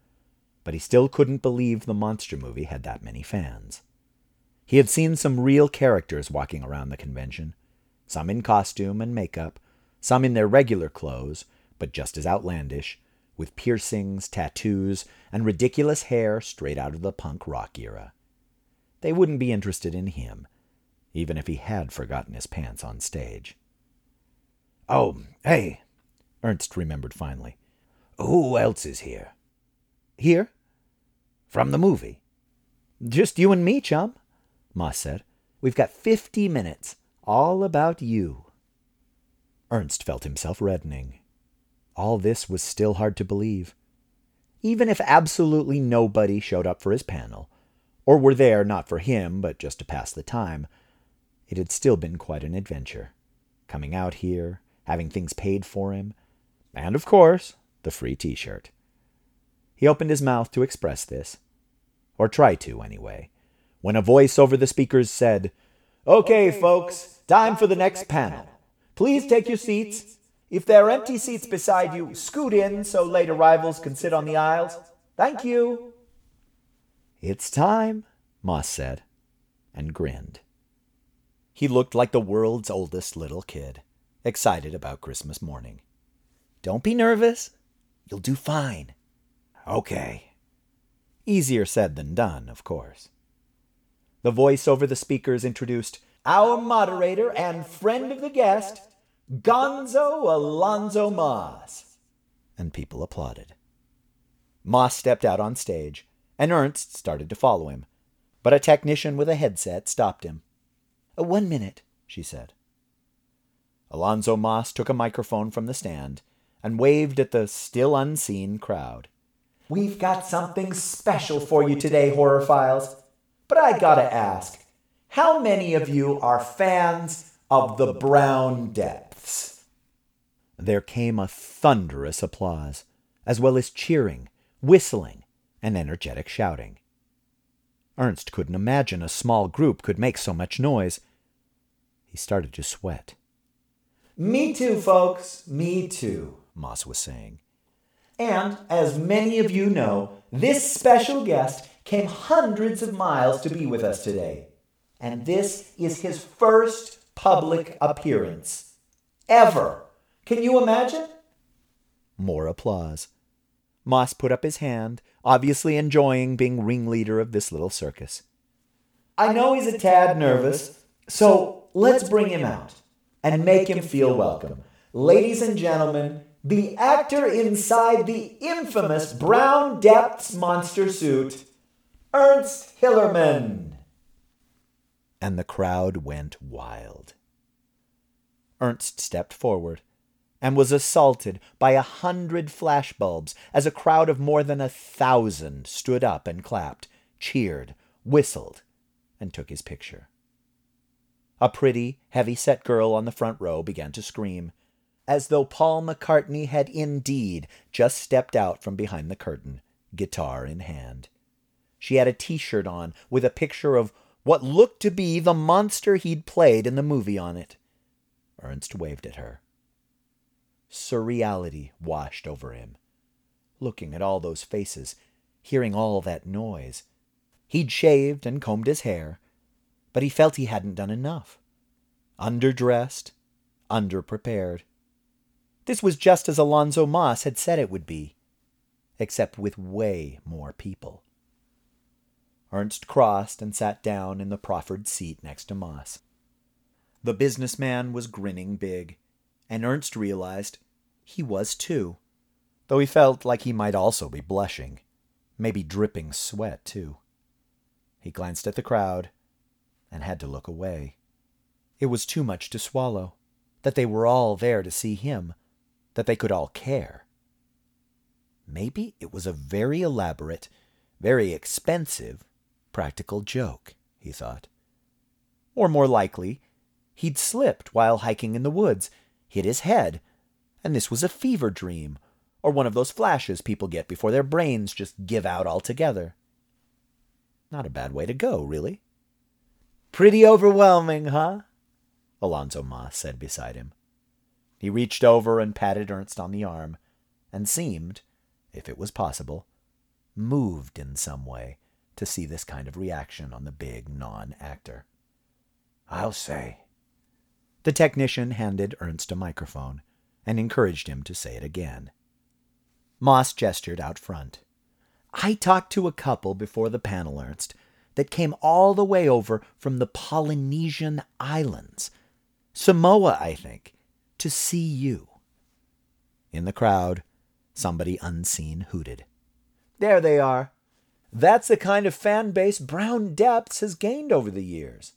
but he still couldn't believe the monster movie had that many fans. He had seen some real characters walking around the convention, some in costume and makeup, some in their regular clothes, but just as outlandish, with piercings, tattoos, and ridiculous hair straight out of the punk rock era. They wouldn't be interested in him, even if he had forgotten his pants on stage. Oh, hey, Ernst remembered finally. Who else is here? Here? From the movie. Just you and me, chum, Moss said. We've got fifty minutes, all about you. Ernst felt himself reddening. All this was still hard to believe. Even if absolutely nobody showed up for his panel, or were there not for him but just to pass the time, it had still been quite an adventure. Coming out here, having things paid for him, and of course, the free t shirt. He opened his mouth to express this, or try to, anyway, when a voice over the speakers said, Okay, folks, time for the next panel. Please take your seats. If there are empty seats beside you, scoot in so late arrivals can sit on the aisles. Thank you. It's time, Moss said, and grinned. He looked like the world's oldest little kid, excited about Christmas morning. Don't be nervous. You'll do fine. Okay. Easier said than done, of course. The voice over the speakers introduced our moderator and friend of the guest, Gonzo Alonzo Moss. And people applauded. Moss stepped out on stage, and Ernst started to follow him, but a technician with a headset stopped him. Uh, one minute, she said. Alonzo Moss took a microphone from the stand and waved at the still unseen crowd. We've got something special for you today, Horror Files. But I gotta ask, how many of you are fans of the Brown Depths? There came a thunderous applause, as well as cheering, whistling, and energetic shouting. Ernst couldn't imagine a small group could make so much noise. He started to sweat. Me too, folks. Me too, Moss was saying. And, as many of you know, this special guest came hundreds of miles to be with us today. And this is his first public appearance. Ever. Can you imagine? More applause. Moss put up his hand, obviously enjoying being ringleader of this little circus. I know he's a tad nervous, so let's bring him out and make him feel welcome. Ladies and gentlemen, the actor inside the infamous Brown Depths monster suit, Ernst Hillerman. And the crowd went wild. Ernst stepped forward and was assaulted by a hundred flashbulbs as a crowd of more than a thousand stood up and clapped, cheered, whistled, and took his picture. A pretty, heavy set girl on the front row began to scream, as though Paul McCartney had indeed just stepped out from behind the curtain, guitar in hand. She had a t shirt on with a picture of what looked to be the monster he'd played in the movie on it. Ernst waved at her. Surreality washed over him. Looking at all those faces, hearing all that noise. He'd shaved and combed his hair, but he felt he hadn't done enough. Underdressed, underprepared. This was just as Alonzo Moss had said it would be, except with way more people. Ernst crossed and sat down in the proffered seat next to Moss. The businessman was grinning big, and Ernst realized he was too, though he felt like he might also be blushing, maybe dripping sweat too. He glanced at the crowd and had to look away. It was too much to swallow, that they were all there to see him, that they could all care. Maybe it was a very elaborate, very expensive practical joke, he thought. Or more likely, he'd slipped while hiking in the woods, hit his head, and this was a fever dream, or one of those flashes people get before their brains just give out altogether. Not a bad way to go, really. Pretty overwhelming, huh? Alonzo Moss said beside him. He reached over and patted Ernst on the arm, and seemed, if it was possible, moved in some way to see this kind of reaction on the big non actor. I'll say. The technician handed Ernst a microphone and encouraged him to say it again. Moss gestured out front. I talked to a couple before the panel, Ernst, that came all the way over from the Polynesian Islands, Samoa, I think, to see you. In the crowd, somebody unseen hooted. There they are, that's the kind of fan base Brown Depths has gained over the years.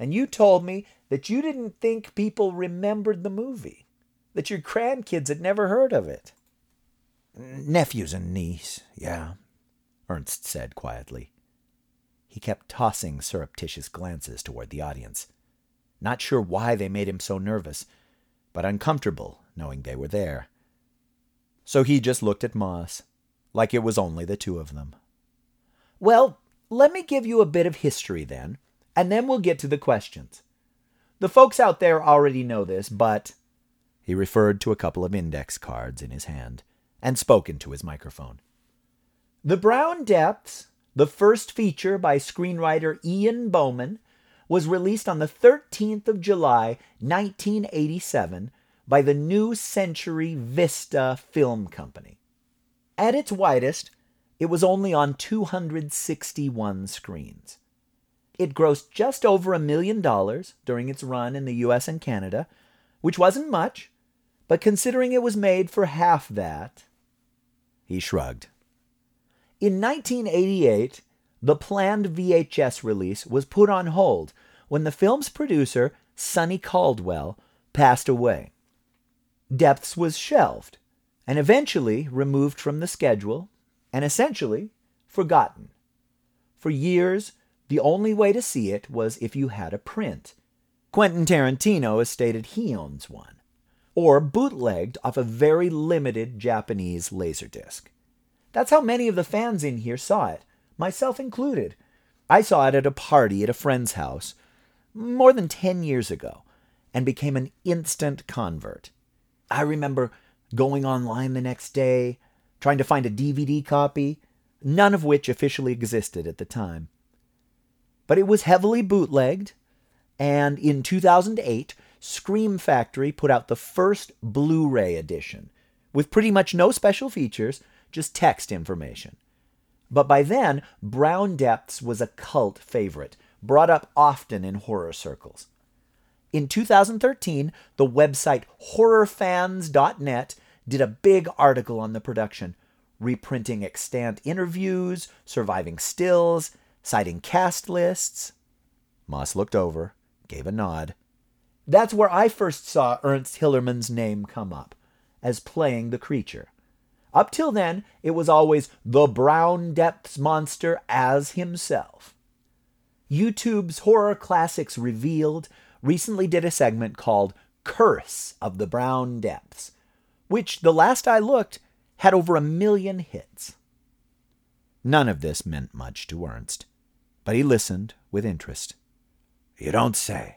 And you told me that you didn't think people remembered the movie, that your grandkids had never heard of it. Nephews and niece, yeah, Ernst said quietly. He kept tossing surreptitious glances toward the audience, not sure why they made him so nervous, but uncomfortable knowing they were there. So he just looked at Moss, like it was only the two of them. Well, let me give you a bit of history then, and then we'll get to the questions. The folks out there already know this, but. He referred to a couple of index cards in his hand and spoke into his microphone. The Brown Depths, the first feature by screenwriter Ian Bowman, was released on the 13th of July, 1987, by the New Century Vista Film Company. At its widest, it was only on 261 screens. It grossed just over a million dollars during its run in the US and Canada, which wasn't much, but considering it was made for half that, he shrugged. In 1988, the planned VHS release was put on hold when the film's producer, Sonny Caldwell, passed away. Depths was shelved and eventually removed from the schedule and essentially forgotten. For years, the only way to see it was if you had a print. Quentin Tarantino has stated he owns one, or bootlegged off a very limited Japanese laserdisc. That's how many of the fans in here saw it, myself included. I saw it at a party at a friend's house more than 10 years ago and became an instant convert. I remember going online the next day, trying to find a DVD copy, none of which officially existed at the time. But it was heavily bootlegged, and in 2008, Scream Factory put out the first Blu ray edition with pretty much no special features, just text information. But by then, Brown Depths was a cult favorite, brought up often in horror circles. In 2013, the website horrorfans.net did a big article on the production, reprinting extant interviews, surviving stills, citing cast lists. Moss looked over, gave a nod. That's where I first saw Ernst Hillerman's name come up, as playing the creature. Up till then, it was always the Brown Depths monster as himself. YouTube's Horror Classics Revealed recently did a segment called Curse of the Brown Depths, which, the last I looked, had over a million hits. None of this meant much to Ernst, but he listened with interest. You don't say.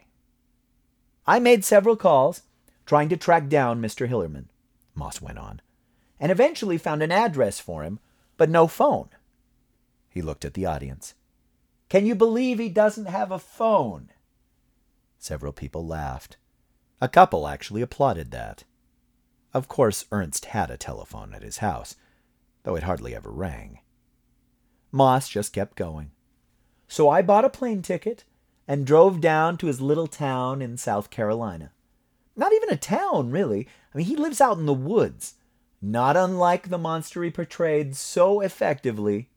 I made several calls, trying to track down Mr. Hillerman, Moss went on, and eventually found an address for him, but no phone. He looked at the audience. Can you believe he doesn't have a phone? Several people laughed. A couple actually applauded that. Of course, Ernst had a telephone at his house, though it hardly ever rang. Moss just kept going. So I bought a plane ticket and drove down to his little town in South Carolina. Not even a town, really. I mean, he lives out in the woods, not unlike the monster he portrayed so effectively,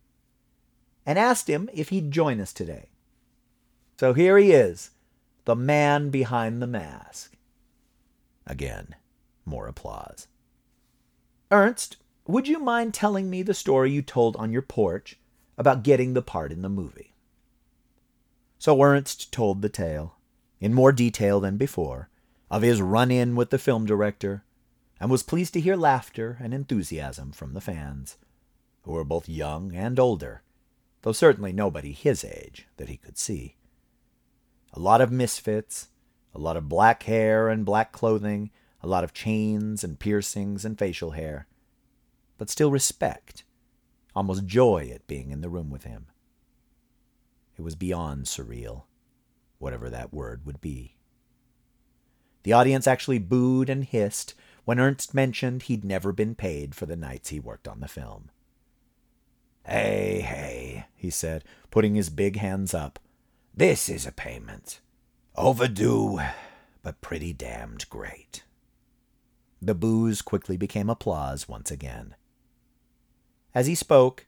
and asked him if he'd join us today. So here he is, the man behind the mask. Again, more applause. Ernst, would you mind telling me the story you told on your porch about getting the part in the movie? So Ernst told the tale, in more detail than before, of his run in with the film director, and was pleased to hear laughter and enthusiasm from the fans, who were both young and older, though certainly nobody his age that he could see. A lot of misfits, a lot of black hair and black clothing, a lot of chains and piercings and facial hair, but still respect, almost joy at being in the room with him. It was beyond surreal, whatever that word would be. The audience actually booed and hissed when Ernst mentioned he'd never been paid for the nights he worked on the film. Hey, hey, he said, putting his big hands up. This is a payment. Overdue, but pretty damned great. The booze quickly became applause once again. As he spoke,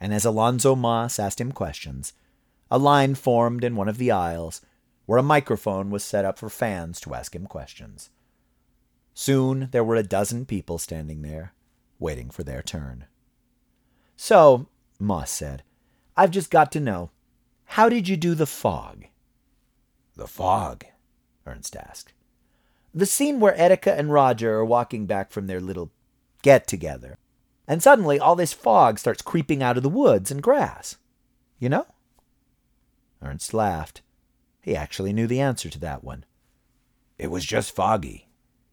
and as Alonzo Moss asked him questions, a line formed in one of the aisles where a microphone was set up for fans to ask him questions. Soon there were a dozen people standing there, waiting for their turn. So, Moss said, I've just got to know, how did you do the fog? The fog? Ernst asked. The scene where Etika and Roger are walking back from their little get together, and suddenly all this fog starts creeping out of the woods and grass. You know? Ernst laughed. He actually knew the answer to that one. It was just foggy.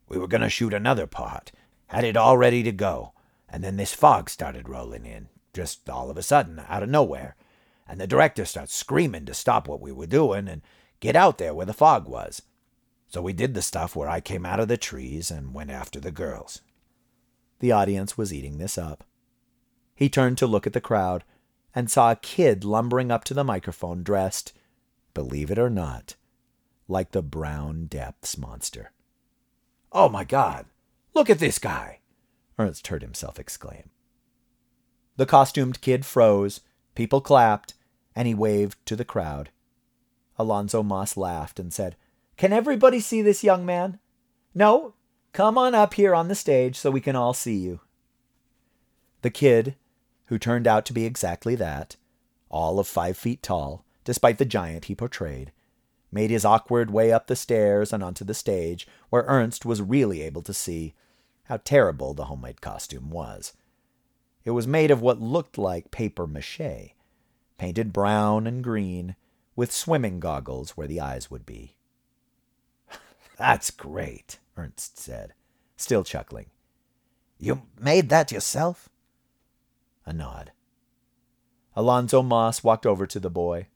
We were going to shoot another part, had it all ready to go, and then this fog started rolling in, just all of a sudden, out of nowhere. And the director starts screaming to stop what we were doing and get out there where the fog was. So we did the stuff where I came out of the trees and went after the girls. The audience was eating this up. He turned to look at the crowd and saw a kid lumbering up to the microphone dressed, believe it or not, like the Brown Depths monster. Oh my God! Look at this guy! Ernst heard himself exclaim. The costumed kid froze, people clapped, and he waved to the crowd. Alonzo Moss laughed and said, Can everybody see this young man? No? Come on up here on the stage so we can all see you. The kid, who turned out to be exactly that, all of five feet tall, despite the giant he portrayed, made his awkward way up the stairs and onto the stage, where Ernst was really able to see how terrible the homemade costume was. It was made of what looked like paper mache, painted brown and green, with swimming goggles where the eyes would be. That's great, Ernst said, still chuckling. You made that yourself? A nod. Alonzo Moss walked over to the boy.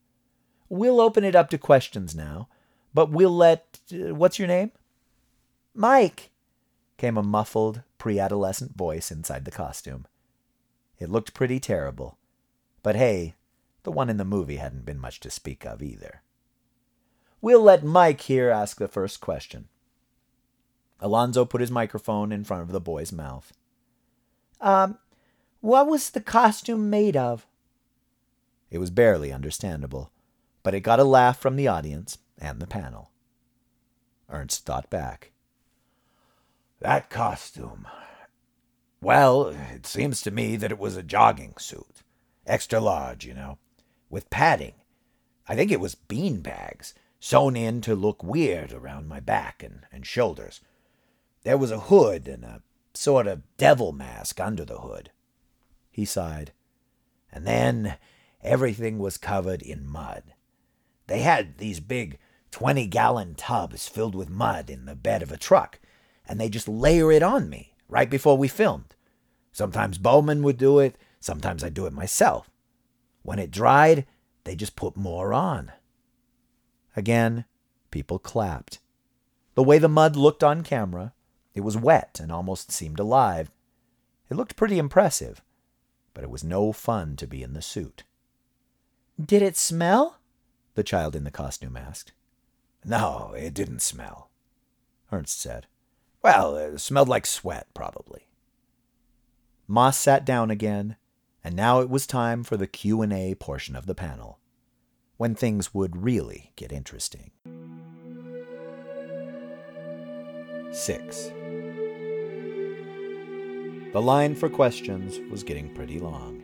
We'll open it up to questions now, but we'll let. Uh, what's your name? Mike, came a muffled, pre adolescent voice inside the costume. It looked pretty terrible, but hey, the one in the movie hadn't been much to speak of either. We'll let Mike here ask the first question. Alonzo put his microphone in front of the boy's mouth. Um, what was the costume made of? It was barely understandable, but it got a laugh from the audience and the panel. Ernst thought back. That costume. Well, it seems to me that it was a jogging suit. Extra large, you know, with padding. I think it was bean bags, sewn in to look weird around my back and, and shoulders. There was a hood and a sort of devil mask under the hood. He sighed. And then everything was covered in mud. They had these big 20 gallon tubs filled with mud in the bed of a truck, and they just layer it on me right before we filmed. Sometimes Bowman would do it, sometimes I'd do it myself. When it dried, they just put more on. Again, people clapped. The way the mud looked on camera, it was wet and almost seemed alive. It looked pretty impressive, but it was no fun to be in the suit. Did it smell? The child in the costume asked. No, it didn't smell, Ernst said. Well, it smelled like sweat, probably. Moss sat down again, and now it was time for the Q&A portion of the panel, when things would really get interesting. 6. The line for questions was getting pretty long.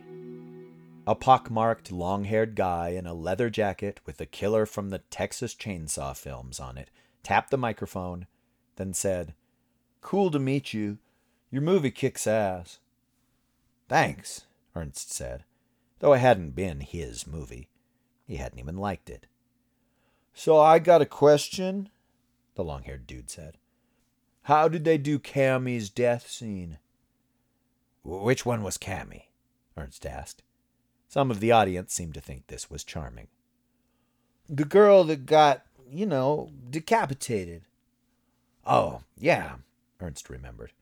A pockmarked, long haired guy in a leather jacket with a killer from the Texas Chainsaw films on it tapped the microphone, then said, Cool to meet you. Your movie kicks ass. Thanks, Ernst said, though it hadn't been his movie. He hadn't even liked it. So I got a question, the long haired dude said. How did they do Cammy's death scene? Which one was Cammy? Ernst asked. Some of the audience seemed to think this was charming. The girl that got, you know, decapitated. Oh, yeah, Ernst remembered.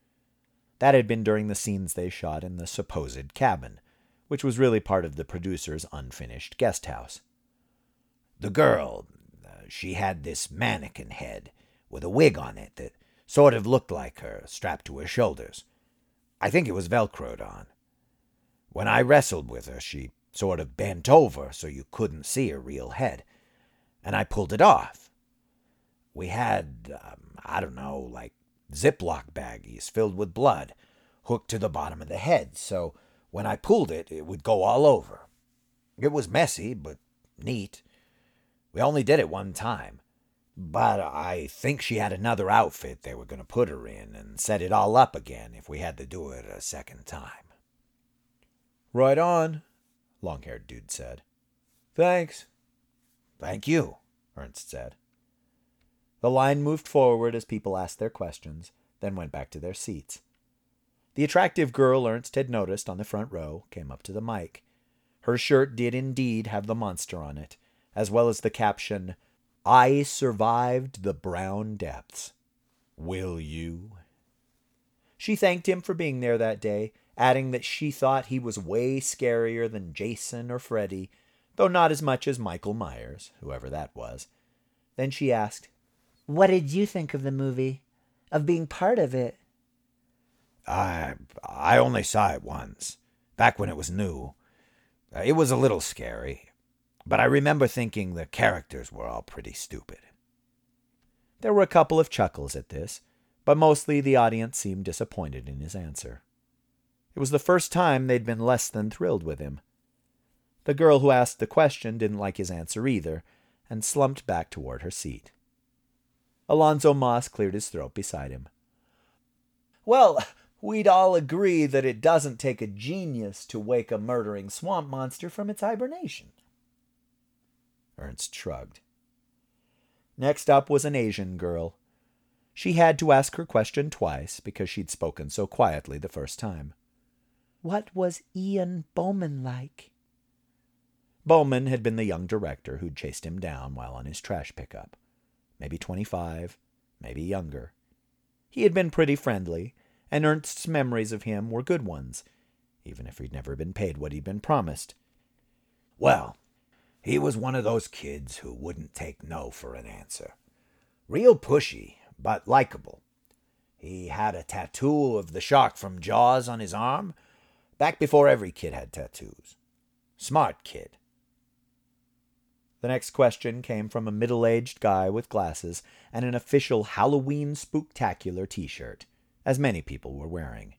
That had been during the scenes they shot in the supposed cabin, which was really part of the producer's unfinished guest house. The girl, uh, she had this mannequin head with a wig on it that sort of looked like her, strapped to her shoulders. I think it was velcroed on. When I wrestled with her, she sort of bent over so you couldn't see her real head, and I pulled it off. We had, um, I don't know, like Ziploc baggies filled with blood hooked to the bottom of the head, so when I pulled it, it would go all over. It was messy, but neat. We only did it one time. But I think she had another outfit they were going to put her in and set it all up again if we had to do it a second time. Right on, long haired dude said. Thanks. Thank you, Ernst said. The line moved forward as people asked their questions, then went back to their seats. The attractive girl Ernst had noticed on the front row came up to the mic. Her shirt did indeed have the monster on it, as well as the caption, I survived the brown depths. Will you? She thanked him for being there that day adding that she thought he was way scarier than Jason or Freddy, though not as much as Michael Myers, whoever that was. Then she asked, What did you think of the movie? Of being part of it? I I only saw it once, back when it was new. Uh, it was a little scary, but I remember thinking the characters were all pretty stupid. There were a couple of chuckles at this, but mostly the audience seemed disappointed in his answer. It was the first time they'd been less than thrilled with him. The girl who asked the question didn't like his answer either, and slumped back toward her seat. Alonzo Moss cleared his throat beside him. Well, we'd all agree that it doesn't take a genius to wake a murdering swamp monster from its hibernation. Ernst shrugged. Next up was an Asian girl. She had to ask her question twice because she'd spoken so quietly the first time. What was Ian Bowman like? Bowman had been the young director who'd chased him down while on his trash pickup. Maybe 25, maybe younger. He had been pretty friendly, and Ernst's memories of him were good ones, even if he'd never been paid what he'd been promised. Well, he was one of those kids who wouldn't take no for an answer. Real pushy, but likable. He had a tattoo of the shark from Jaws on his arm, back before every kid had tattoos. Smart kid. The next question came from a middle aged guy with glasses and an official Halloween spooktacular t shirt, as many people were wearing.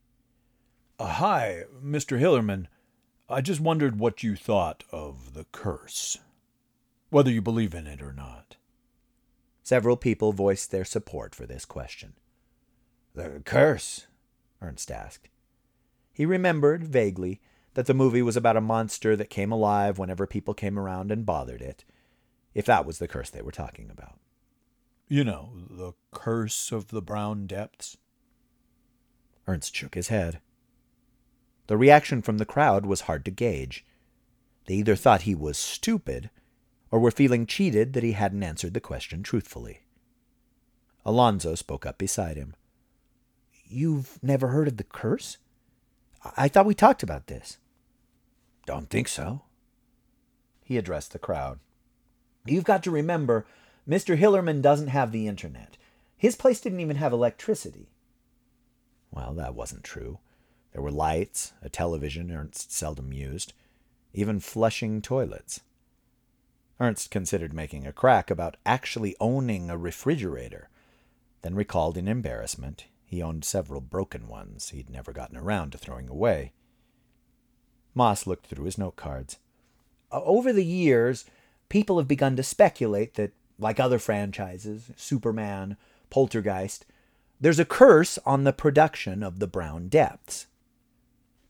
Uh, hi, Mr. Hillerman. I just wondered what you thought of the curse. Whether you believe in it or not. Several people voiced their support for this question. The curse? Ernst asked. He remembered, vaguely, that the movie was about a monster that came alive whenever people came around and bothered it, if that was the curse they were talking about. You know, the curse of the brown depths? Ernst shook his head. The reaction from the crowd was hard to gauge. They either thought he was stupid or were feeling cheated that he hadn't answered the question truthfully. Alonzo spoke up beside him. You've never heard of the curse? I thought we talked about this. Don't think so. He addressed the crowd. You've got to remember, Mr. Hillerman doesn't have the internet. His place didn't even have electricity. Well, that wasn't true. There were lights, a television Ernst seldom used, even flushing toilets. Ernst considered making a crack about actually owning a refrigerator, then recalled in embarrassment he owned several broken ones he'd never gotten around to throwing away. Moss looked through his note cards. Over the years, people have begun to speculate that, like other franchises, Superman, Poltergeist, there's a curse on the production of the Brown Depths.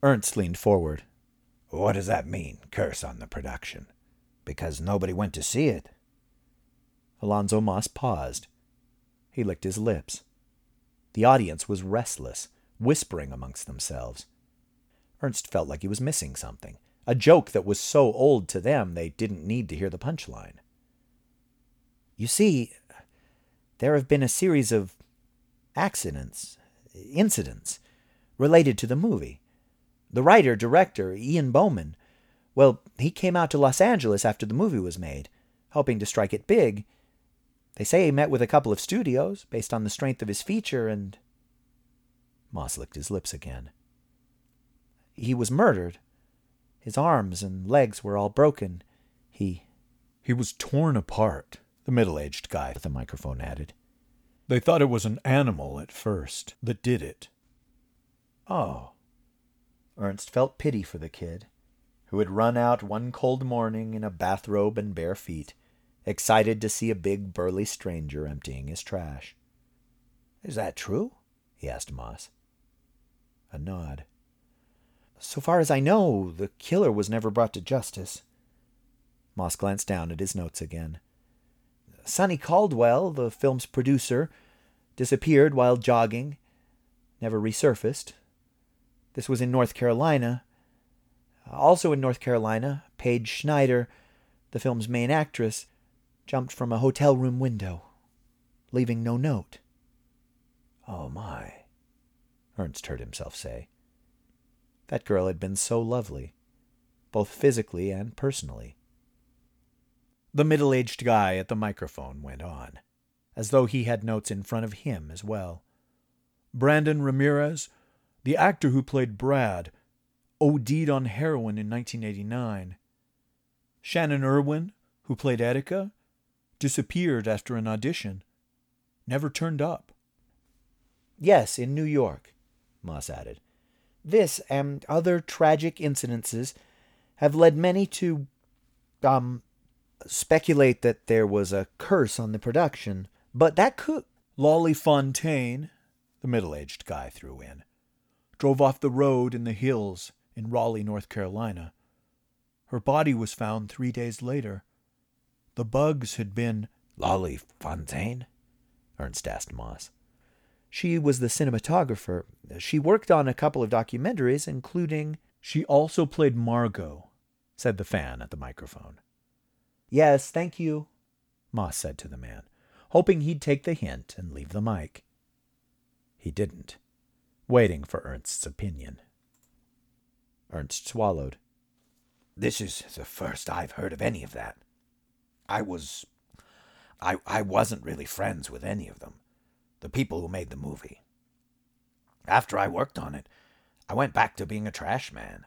Ernst leaned forward. What does that mean, curse on the production? Because nobody went to see it? Alonzo Moss paused. He licked his lips. The audience was restless, whispering amongst themselves. Ernst felt like he was missing something, a joke that was so old to them they didn't need to hear the punchline. You see, there have been a series of accidents, incidents, related to the movie. The writer director, Ian Bowman, well, he came out to Los Angeles after the movie was made, hoping to strike it big. They say he met with a couple of studios based on the strength of his feature, and. Moss licked his lips again. He was murdered. His arms and legs were all broken. He. He was torn apart, the middle aged guy with the microphone added. They thought it was an animal at first that did it. Oh. Ernst felt pity for the kid, who had run out one cold morning in a bathrobe and bare feet, excited to see a big burly stranger emptying his trash. Is that true? he asked Moss. A nod. So far as I know, the killer was never brought to justice. Moss glanced down at his notes again. Sonny Caldwell, the film's producer, disappeared while jogging, never resurfaced. This was in North Carolina. Also in North Carolina, Paige Schneider, the film's main actress, jumped from a hotel room window, leaving no note. Oh, my, Ernst heard himself say. That girl had been so lovely, both physically and personally. The middle aged guy at the microphone went on, as though he had notes in front of him as well. Brandon Ramirez, the actor who played Brad, OD'd on heroin in 1989. Shannon Irwin, who played Etika, disappeared after an audition. Never turned up. Yes, in New York, Moss added. This and other tragic incidences have led many to, um, speculate that there was a curse on the production, but that could. Lolly Fontaine, the middle aged guy threw in, drove off the road in the hills in Raleigh, North Carolina. Her body was found three days later. The bugs had been. Lolly Fontaine? Ernst asked Moss. She was the cinematographer. She worked on a couple of documentaries, including. She also played Margot, said the fan at the microphone. Yes, thank you, Moss said to the man, hoping he'd take the hint and leave the mic. He didn't, waiting for Ernst's opinion. Ernst swallowed. This is the first I've heard of any of that. I was. I, I wasn't really friends with any of them, the people who made the movie. After I worked on it, I went back to being a trash man.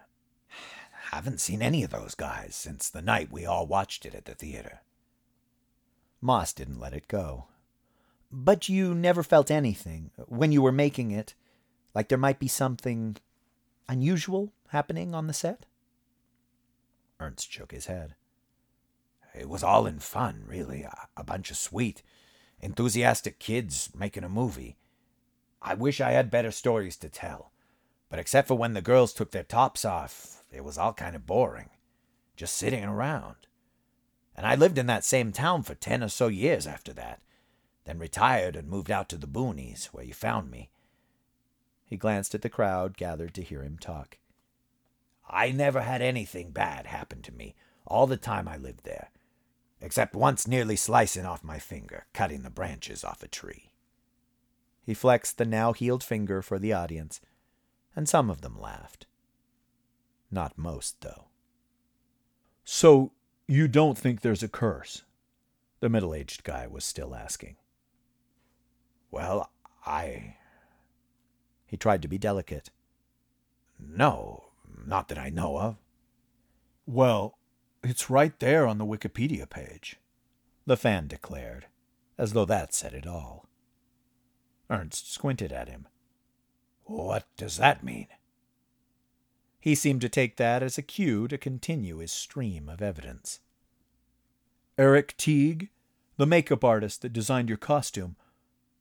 Haven't seen any of those guys since the night we all watched it at the theater. Moss didn't let it go. But you never felt anything when you were making it, like there might be something unusual happening on the set? Ernst shook his head. It was all in fun, really. A bunch of sweet, enthusiastic kids making a movie. I wish I had better stories to tell, but except for when the girls took their tops off, it was all kind of boring. Just sitting around. And I lived in that same town for ten or so years after that, then retired and moved out to the boonies, where you found me. He glanced at the crowd gathered to hear him talk. I never had anything bad happen to me all the time I lived there, except once nearly slicing off my finger, cutting the branches off a tree. He flexed the now healed finger for the audience, and some of them laughed. Not most, though. So, you don't think there's a curse? The middle aged guy was still asking. Well, I. He tried to be delicate. No, not that I know of. Well, it's right there on the Wikipedia page, the fan declared, as though that said it all. Ernst squinted at him. What does that mean? He seemed to take that as a cue to continue his stream of evidence. Eric Teague, the makeup artist that designed your costume,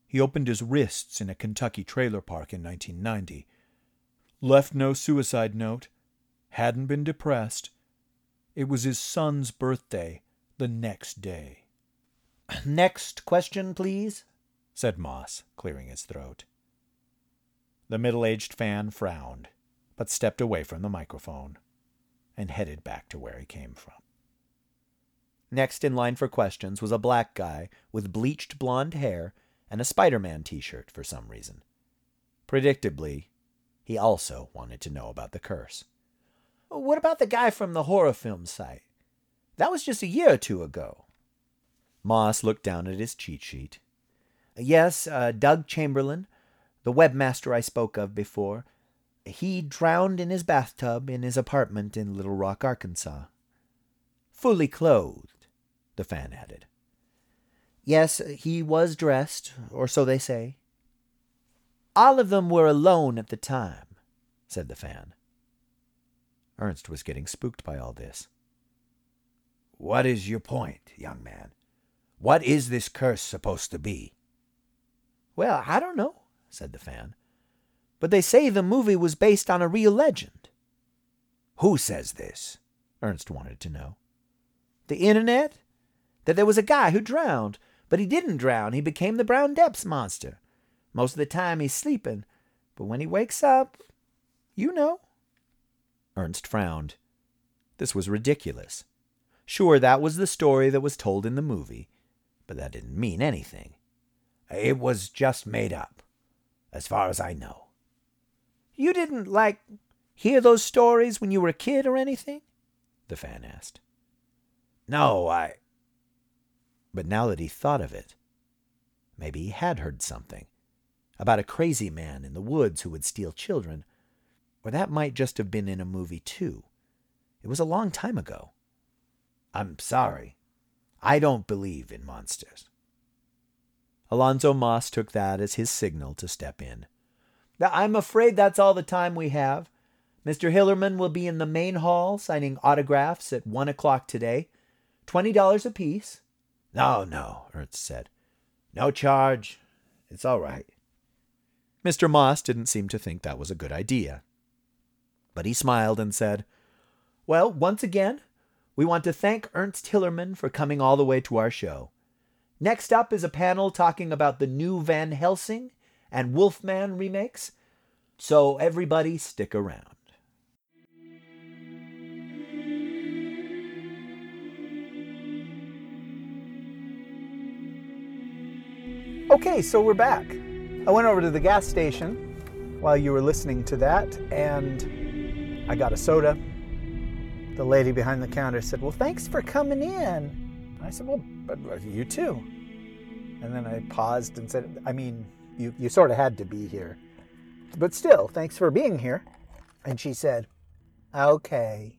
he opened his wrists in a Kentucky trailer park in 1990. Left no suicide note, hadn't been depressed. It was his son's birthday the next day. Next question, please, said Moss, clearing his throat. The middle aged fan frowned but stepped away from the microphone and headed back to where he came from. Next in line for questions was a black guy with bleached blonde hair and a Spider Man t shirt for some reason. Predictably, he also wanted to know about the curse. What about the guy from the horror film site? That was just a year or two ago. Moss looked down at his cheat sheet. Yes, uh, Doug Chamberlain, the webmaster I spoke of before, he drowned in his bathtub in his apartment in Little Rock, Arkansas. Fully clothed, the fan added. Yes, he was dressed, or so they say. All of them were alone at the time, said the fan. Ernst was getting spooked by all this. What is your point, young man? What is this curse supposed to be? Well, I don't know, said the fan but they say the movie was based on a real legend. Who says this? Ernst wanted to know. The internet? That there was a guy who drowned, but he didn't drown. He became the Brown Depths monster. Most of the time he's sleeping, but when he wakes up, you know. Ernst frowned. This was ridiculous. Sure, that was the story that was told in the movie, but that didn't mean anything. It was just made up, as far as I know. You didn't, like, hear those stories when you were a kid or anything? The fan asked. No, I. But now that he thought of it, maybe he had heard something about a crazy man in the woods who would steal children, or that might just have been in a movie too. It was a long time ago. I'm sorry. I don't believe in monsters. Alonzo Moss took that as his signal to step in. I'm afraid that's all the time we have. Mr. Hillerman will be in the main hall signing autographs at one o'clock today. Twenty dollars apiece. No, no, Ernst said. No charge. It's all right. Mr. Moss didn't seem to think that was a good idea. But he smiled and said, Well, once again, we want to thank Ernst Hillerman for coming all the way to our show. Next up is a panel talking about the new Van Helsing and Wolfman remakes. So, everybody, stick around. Okay, so we're back. I went over to the gas station while you were listening to that, and I got a soda. The lady behind the counter said, Well, thanks for coming in. I said, Well, you too. And then I paused and said, I mean, you, you sort of had to be here. But still, thanks for being here. And she said, Okay.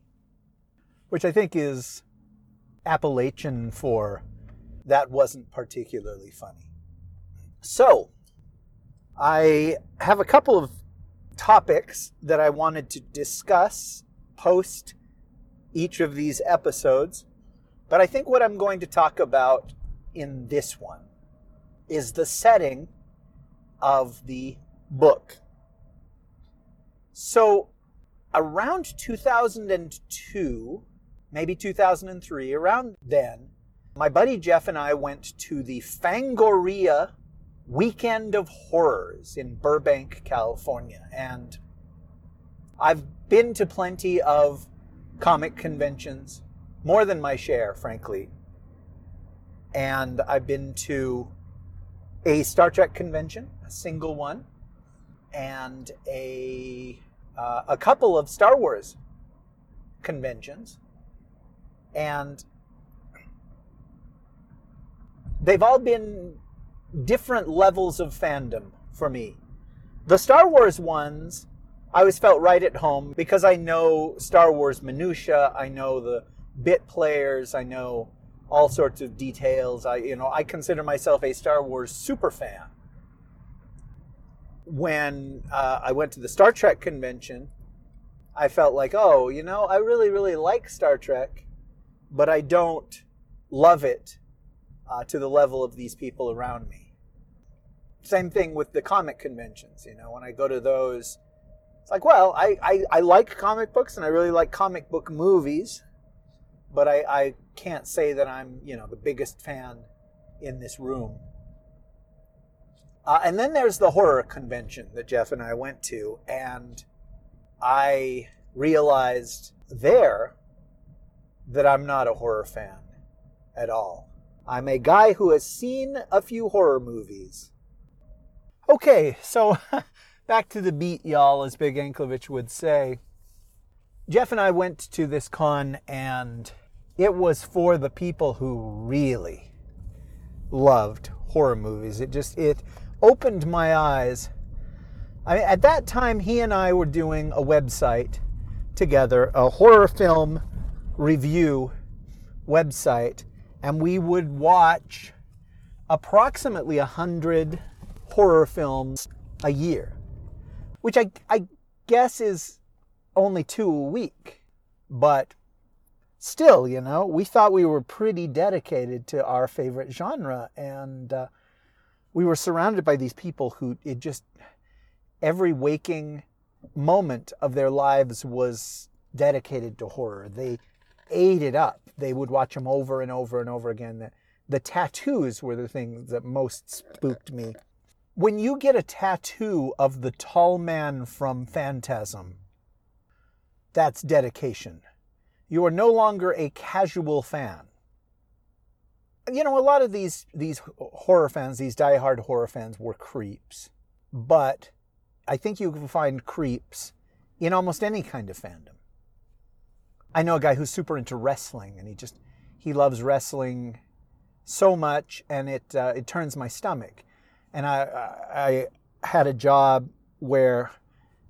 Which I think is Appalachian for that wasn't particularly funny. So, I have a couple of topics that I wanted to discuss post each of these episodes, but I think what I'm going to talk about in this one is the setting of the book. So, around 2002, maybe 2003, around then, my buddy Jeff and I went to the Fangoria Weekend of Horrors in Burbank, California. And I've been to plenty of comic conventions, more than my share, frankly. And I've been to a Star Trek convention, a single one, and a uh, a couple of Star Wars conventions, and they've all been different levels of fandom for me. The Star Wars ones, I always felt right at home because I know Star Wars minutia, I know the bit players, I know all sorts of details. I you know, I consider myself a Star Wars super fan. When uh, I went to the Star Trek convention, I felt like, oh, you know, I really, really like Star Trek, but I don't love it uh, to the level of these people around me. Same thing with the comic conventions. You know, when I go to those, it's like, well, I, I, I like comic books and I really like comic book movies, but I, I can't say that I'm, you know, the biggest fan in this room. Uh, and then there's the horror convention that Jeff and I went to, and I realized there that I'm not a horror fan at all. I'm a guy who has seen a few horror movies. Okay, so back to the beat, y'all, as Big Anklevich would say. Jeff and I went to this con, and it was for the people who really loved horror movies. It just it opened my eyes. I mean, at that time, he and I were doing a website together, a horror film review website and we would watch approximately 100 horror films a year, which I, I guess is only two a week. But still, you know, we thought we were pretty dedicated to our favorite genre. And uh, we were surrounded by these people who it just, every waking moment of their lives was dedicated to horror. They ate it up. They would watch them over and over and over again. The, the tattoos were the things that most spooked me. When you get a tattoo of the tall man from Phantasm, that's dedication. You are no longer a casual fan. You know, a lot of these these horror fans, these diehard horror fans, were creeps. But I think you can find creeps in almost any kind of fandom. I know a guy who's super into wrestling, and he just he loves wrestling so much, and it uh, it turns my stomach. And I I had a job where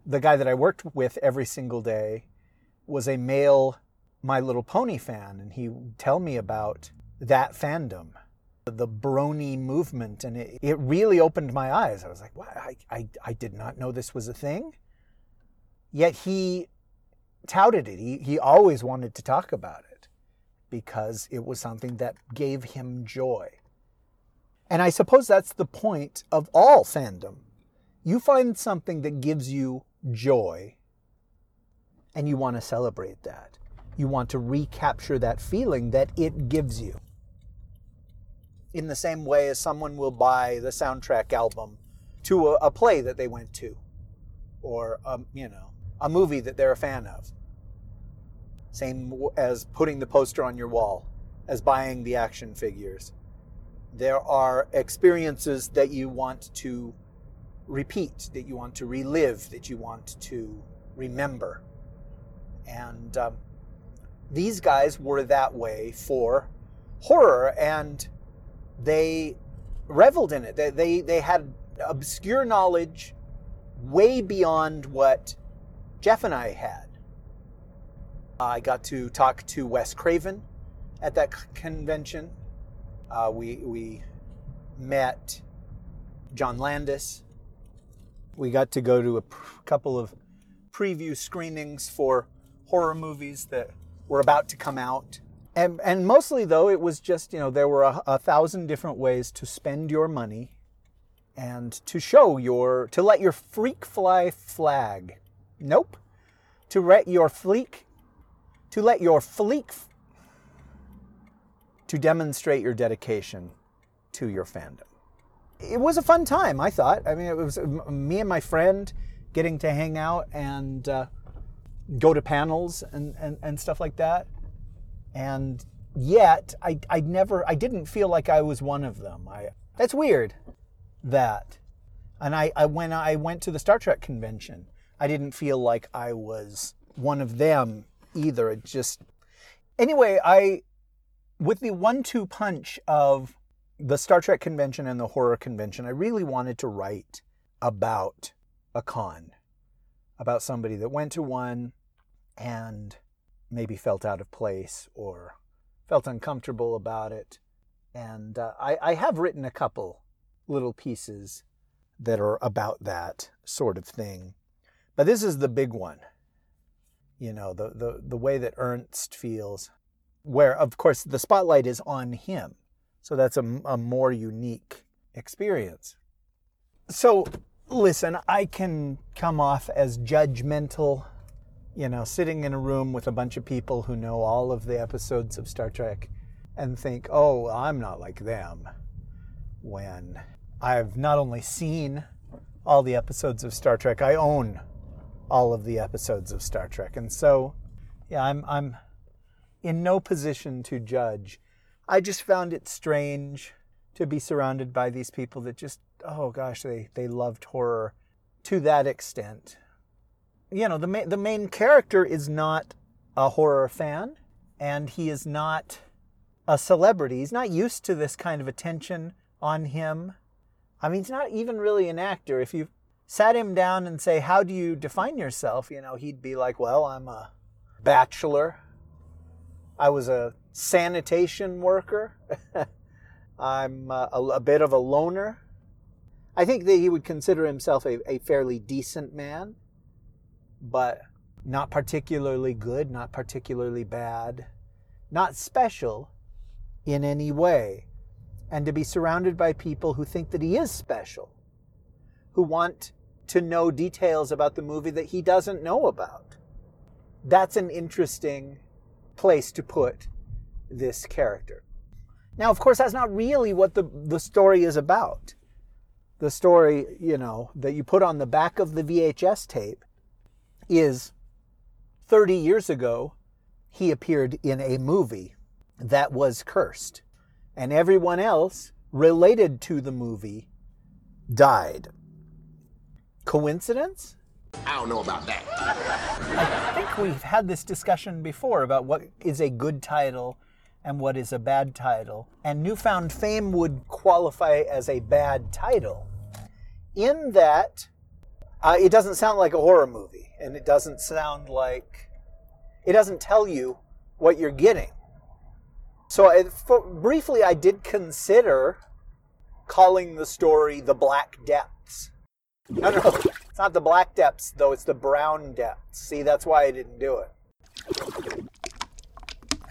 the guy that I worked with every single day was a male My Little Pony fan, and he would tell me about that fandom, the brony movement, and it, it really opened my eyes. I was like, wow, I, I, I did not know this was a thing. Yet he touted it. He, he always wanted to talk about it because it was something that gave him joy. And I suppose that's the point of all fandom. You find something that gives you joy and you want to celebrate that. You want to recapture that feeling that it gives you. In the same way as someone will buy the soundtrack album to a, a play that they went to or, um, you know, a movie that they're a fan of. Same as putting the poster on your wall, as buying the action figures. There are experiences that you want to repeat, that you want to relive, that you want to remember. And um, these guys were that way for horror, and they reveled in it. They, they, they had obscure knowledge way beyond what Jeff and I had. I got to talk to Wes Craven at that convention. Uh, we, we met John Landis. We got to go to a pr- couple of preview screenings for horror movies that were about to come out. And, and mostly, though, it was just, you know, there were a, a thousand different ways to spend your money and to show your, to let your freak fly flag. Nope. To let your fleek, to let your fleek, to demonstrate your dedication to your fandom. It was a fun time, I thought. I mean, it was me and my friend getting to hang out and uh, go to panels and, and, and stuff like that. And yet, I, I never, I didn't feel like I was one of them. I, that's weird, that. And I, I, when I went to the Star Trek convention, I didn't feel like I was one of them either. It just, anyway, I, with the one two punch of the Star Trek convention and the horror convention, I really wanted to write about a con, about somebody that went to one and maybe felt out of place or felt uncomfortable about it. And uh, I, I have written a couple little pieces that are about that sort of thing. But this is the big one. You know, the, the, the way that Ernst feels, where, of course, the spotlight is on him. So that's a, a more unique experience. So, listen, I can come off as judgmental you know, sitting in a room with a bunch of people who know all of the episodes of Star Trek and think, oh, I'm not like them. When I've not only seen all the episodes of Star Trek, I own all of the episodes of Star Trek. And so, yeah, I'm, I'm in no position to judge. I just found it strange to be surrounded by these people that just, oh gosh, they, they loved horror to that extent you know, the main, the main character is not a horror fan, and he is not a celebrity. He's not used to this kind of attention on him. I mean, he's not even really an actor. If you sat him down and say, "How do you define yourself?" you know, he'd be like, "Well, I'm a bachelor. I was a sanitation worker. I'm uh, a, a, bit of a loner." I think that he would consider himself a, a fairly decent man but not particularly good, not particularly bad, not special in any way. And to be surrounded by people who think that he is special, who want to know details about the movie that he doesn't know about. That's an interesting place to put this character. Now, of course, that's not really what the, the story is about. The story, you know, that you put on the back of the VHS tape is 30 years ago, he appeared in a movie that was cursed, and everyone else related to the movie died. Coincidence? I don't know about that. I think we've had this discussion before about what is a good title and what is a bad title. And Newfound Fame would qualify as a bad title in that uh, it doesn't sound like a horror movie and it doesn't sound like it doesn't tell you what you're getting. So I, for, briefly, I did consider calling the story "The Black Depths." No, no, it's not the Black Depths though; it's the Brown Depths. See, that's why I didn't do it.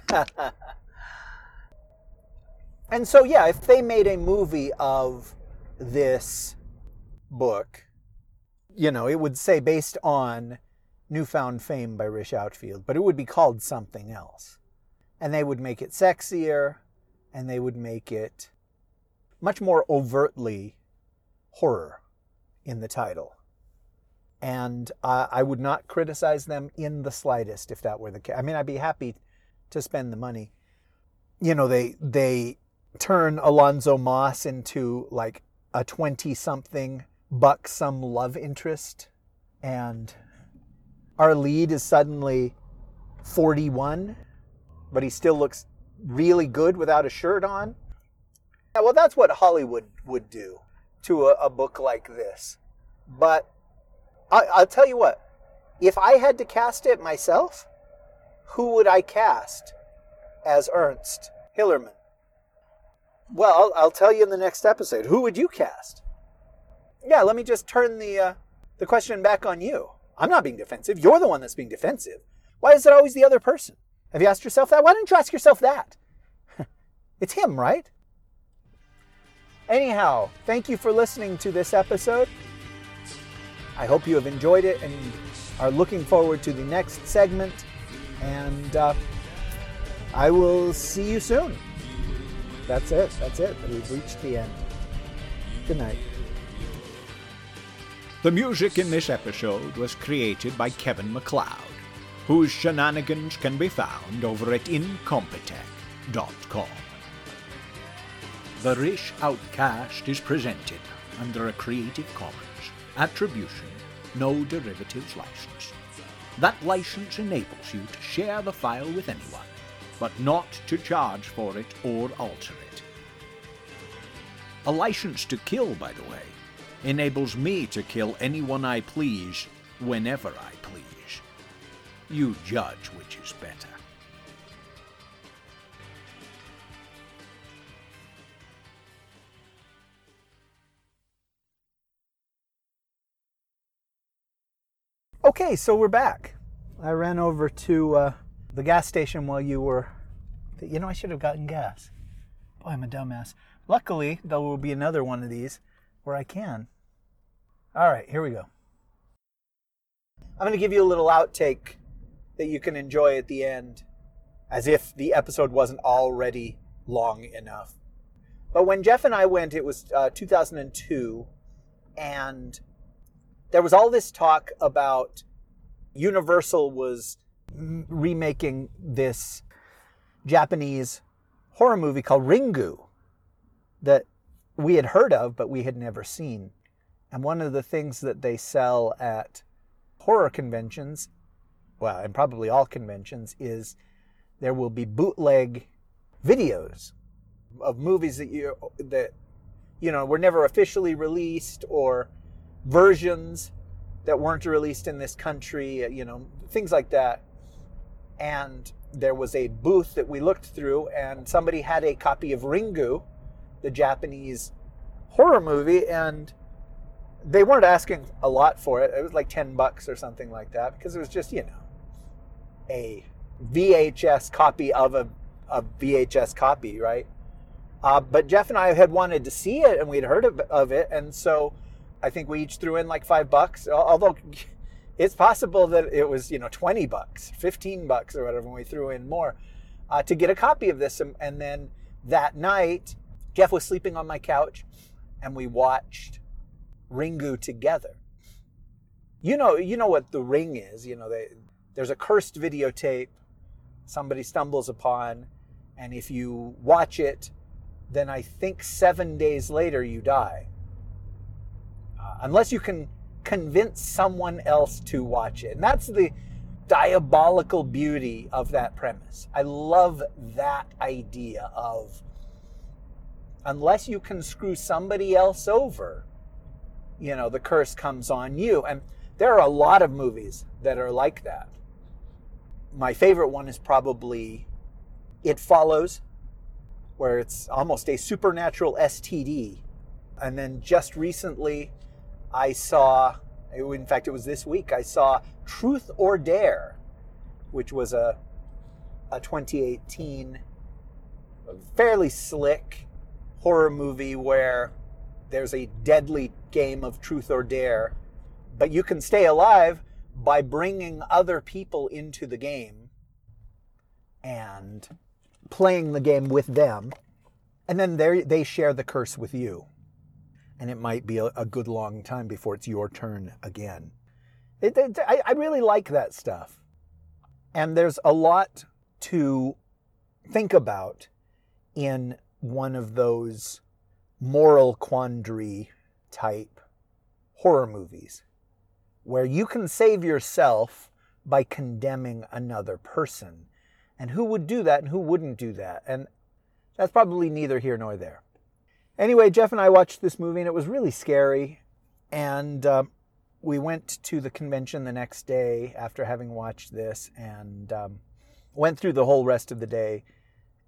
and so, yeah, if they made a movie of this book you know, it would say based on Newfound Fame by Rish Outfield, but it would be called something else. And they would make it sexier and they would make it much more overtly horror in the title. And uh, I would not criticize them in the slightest if that were the case. I mean, I'd be happy to spend the money. You know, they they turn Alonzo Moss into like a 20 something buxom love interest. And our lead is suddenly 41, but he still looks really good without a shirt on. Yeah, well, that's what Hollywood would do to a, a book like this. But I, I'll tell you what, if I had to cast it myself, who would I cast as Ernst Hillerman? Well, I'll, I'll tell you in the next episode. Who would you cast? Yeah, let me just turn the uh, the question back on you. I'm not being defensive. You're the one that's being defensive. Why is it always the other person? Have you asked yourself that? Why don't you ask yourself that? it's him, right? Anyhow, thank you for listening to this episode. I hope you have enjoyed it and are looking forward to the next segment. And uh, I will see you soon. That's it. That's it. We've reached the end. Good night. The music in this episode was created by Kevin MacLeod, whose shenanigans can be found over at Incompetech.com. The Rish Outcast is presented under a Creative Commons Attribution No Derivatives license. That license enables you to share the file with anyone, but not to charge for it or alter it. A license to kill, by the way, enables me to kill anyone I please whenever I please. You judge which is better. Okay, so we're back. I ran over to uh, the gas station while you were. You know, I should have gotten gas. Boy, I'm a dumbass. Luckily, there will be another one of these where I can. All right, here we go. I'm going to give you a little outtake that you can enjoy at the end, as if the episode wasn't already long enough. But when Jeff and I went, it was uh, 2002, and there was all this talk about Universal was remaking this Japanese horror movie called Ringu that we had heard of, but we had never seen. And one of the things that they sell at horror conventions, well, and probably all conventions, is there will be bootleg videos of movies that you that you know were never officially released or versions that weren't released in this country, you know, things like that. And there was a booth that we looked through, and somebody had a copy of Ringu, the Japanese horror movie, and they weren't asking a lot for it. It was like 10 bucks or something like that because it was just, you know, a VHS copy of a, a VHS copy, right? Uh, but Jeff and I had wanted to see it and we'd heard of, of it. And so I think we each threw in like five bucks, although it's possible that it was, you know, 20 bucks, 15 bucks or whatever when we threw in more uh, to get a copy of this. And, and then that night, Jeff was sleeping on my couch and we watched Ringu together. You know, you know what the ring is. You know, they, there's a cursed videotape somebody stumbles upon, and if you watch it, then I think seven days later you die. Unless you can convince someone else to watch it. And that's the diabolical beauty of that premise. I love that idea of unless you can screw somebody else over, you know, the curse comes on you. And there are a lot of movies that are like that. My favorite one is probably It Follows, where it's almost a supernatural STD. And then just recently, I saw, in fact, it was this week, I saw Truth or Dare, which was a, a 2018 fairly slick horror movie where there's a deadly game of truth or dare, but you can stay alive by bringing other people into the game and playing the game with them, and then they share the curse with you. And it might be a, a good long time before it's your turn again. It, it, I, I really like that stuff. And there's a lot to think about in one of those moral quandary type horror movies where you can save yourself by condemning another person. And who would do that and who wouldn't do that? And that's probably neither here nor there. Anyway, Jeff and I watched this movie and it was really scary. And uh, we went to the convention the next day after having watched this and um, went through the whole rest of the day.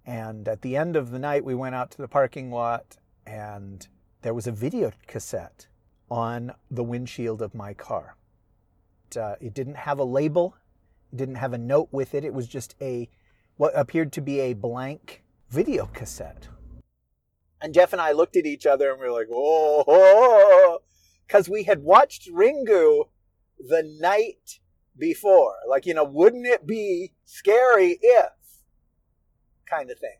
And at the end of the night, we went out to the parking lot and there was a video cassette on the windshield of my car. It, uh, it didn't have a label, it didn't have a note with it. It was just a what appeared to be a blank video cassette. And Jeff and I looked at each other and we were like, oh, because we had watched Ringu the night before. Like, you know, wouldn't it be scary if kind of thing?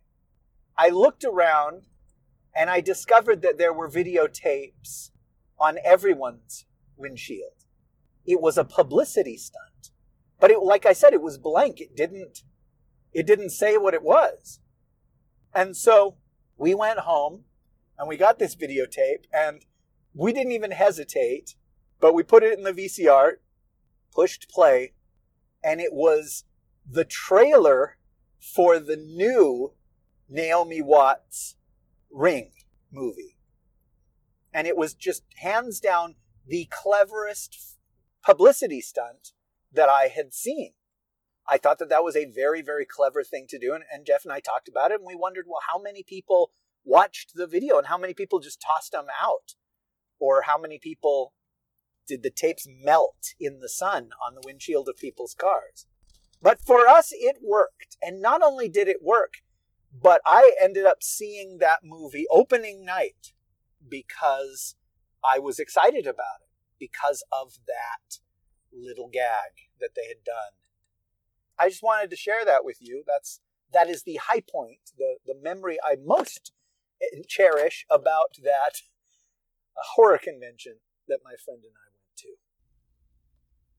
I looked around and I discovered that there were videotapes on everyone's windshield. It was a publicity stunt. But it, like I said, it was blank. It didn't, it didn't say what it was. And so we went home and we got this videotape and we didn't even hesitate, but we put it in the VCR, pushed play, and it was the trailer for the new Naomi Watts Ring movie. And it was just hands down the cleverest publicity stunt that I had seen. I thought that that was a very, very clever thing to do. And, and, Jeff and I talked about it and we wondered, well, how many people watched the video and how many people just tossed them out? Or how many people did the tapes melt in the sun on the windshield of people's cars? But for us, it worked. And not only did it work, but I ended up seeing that movie opening night because I was excited about it because of that little gag that they had done. I just wanted to share that with you. That's that is the high point, the the memory I most cherish about that horror convention that my friend and I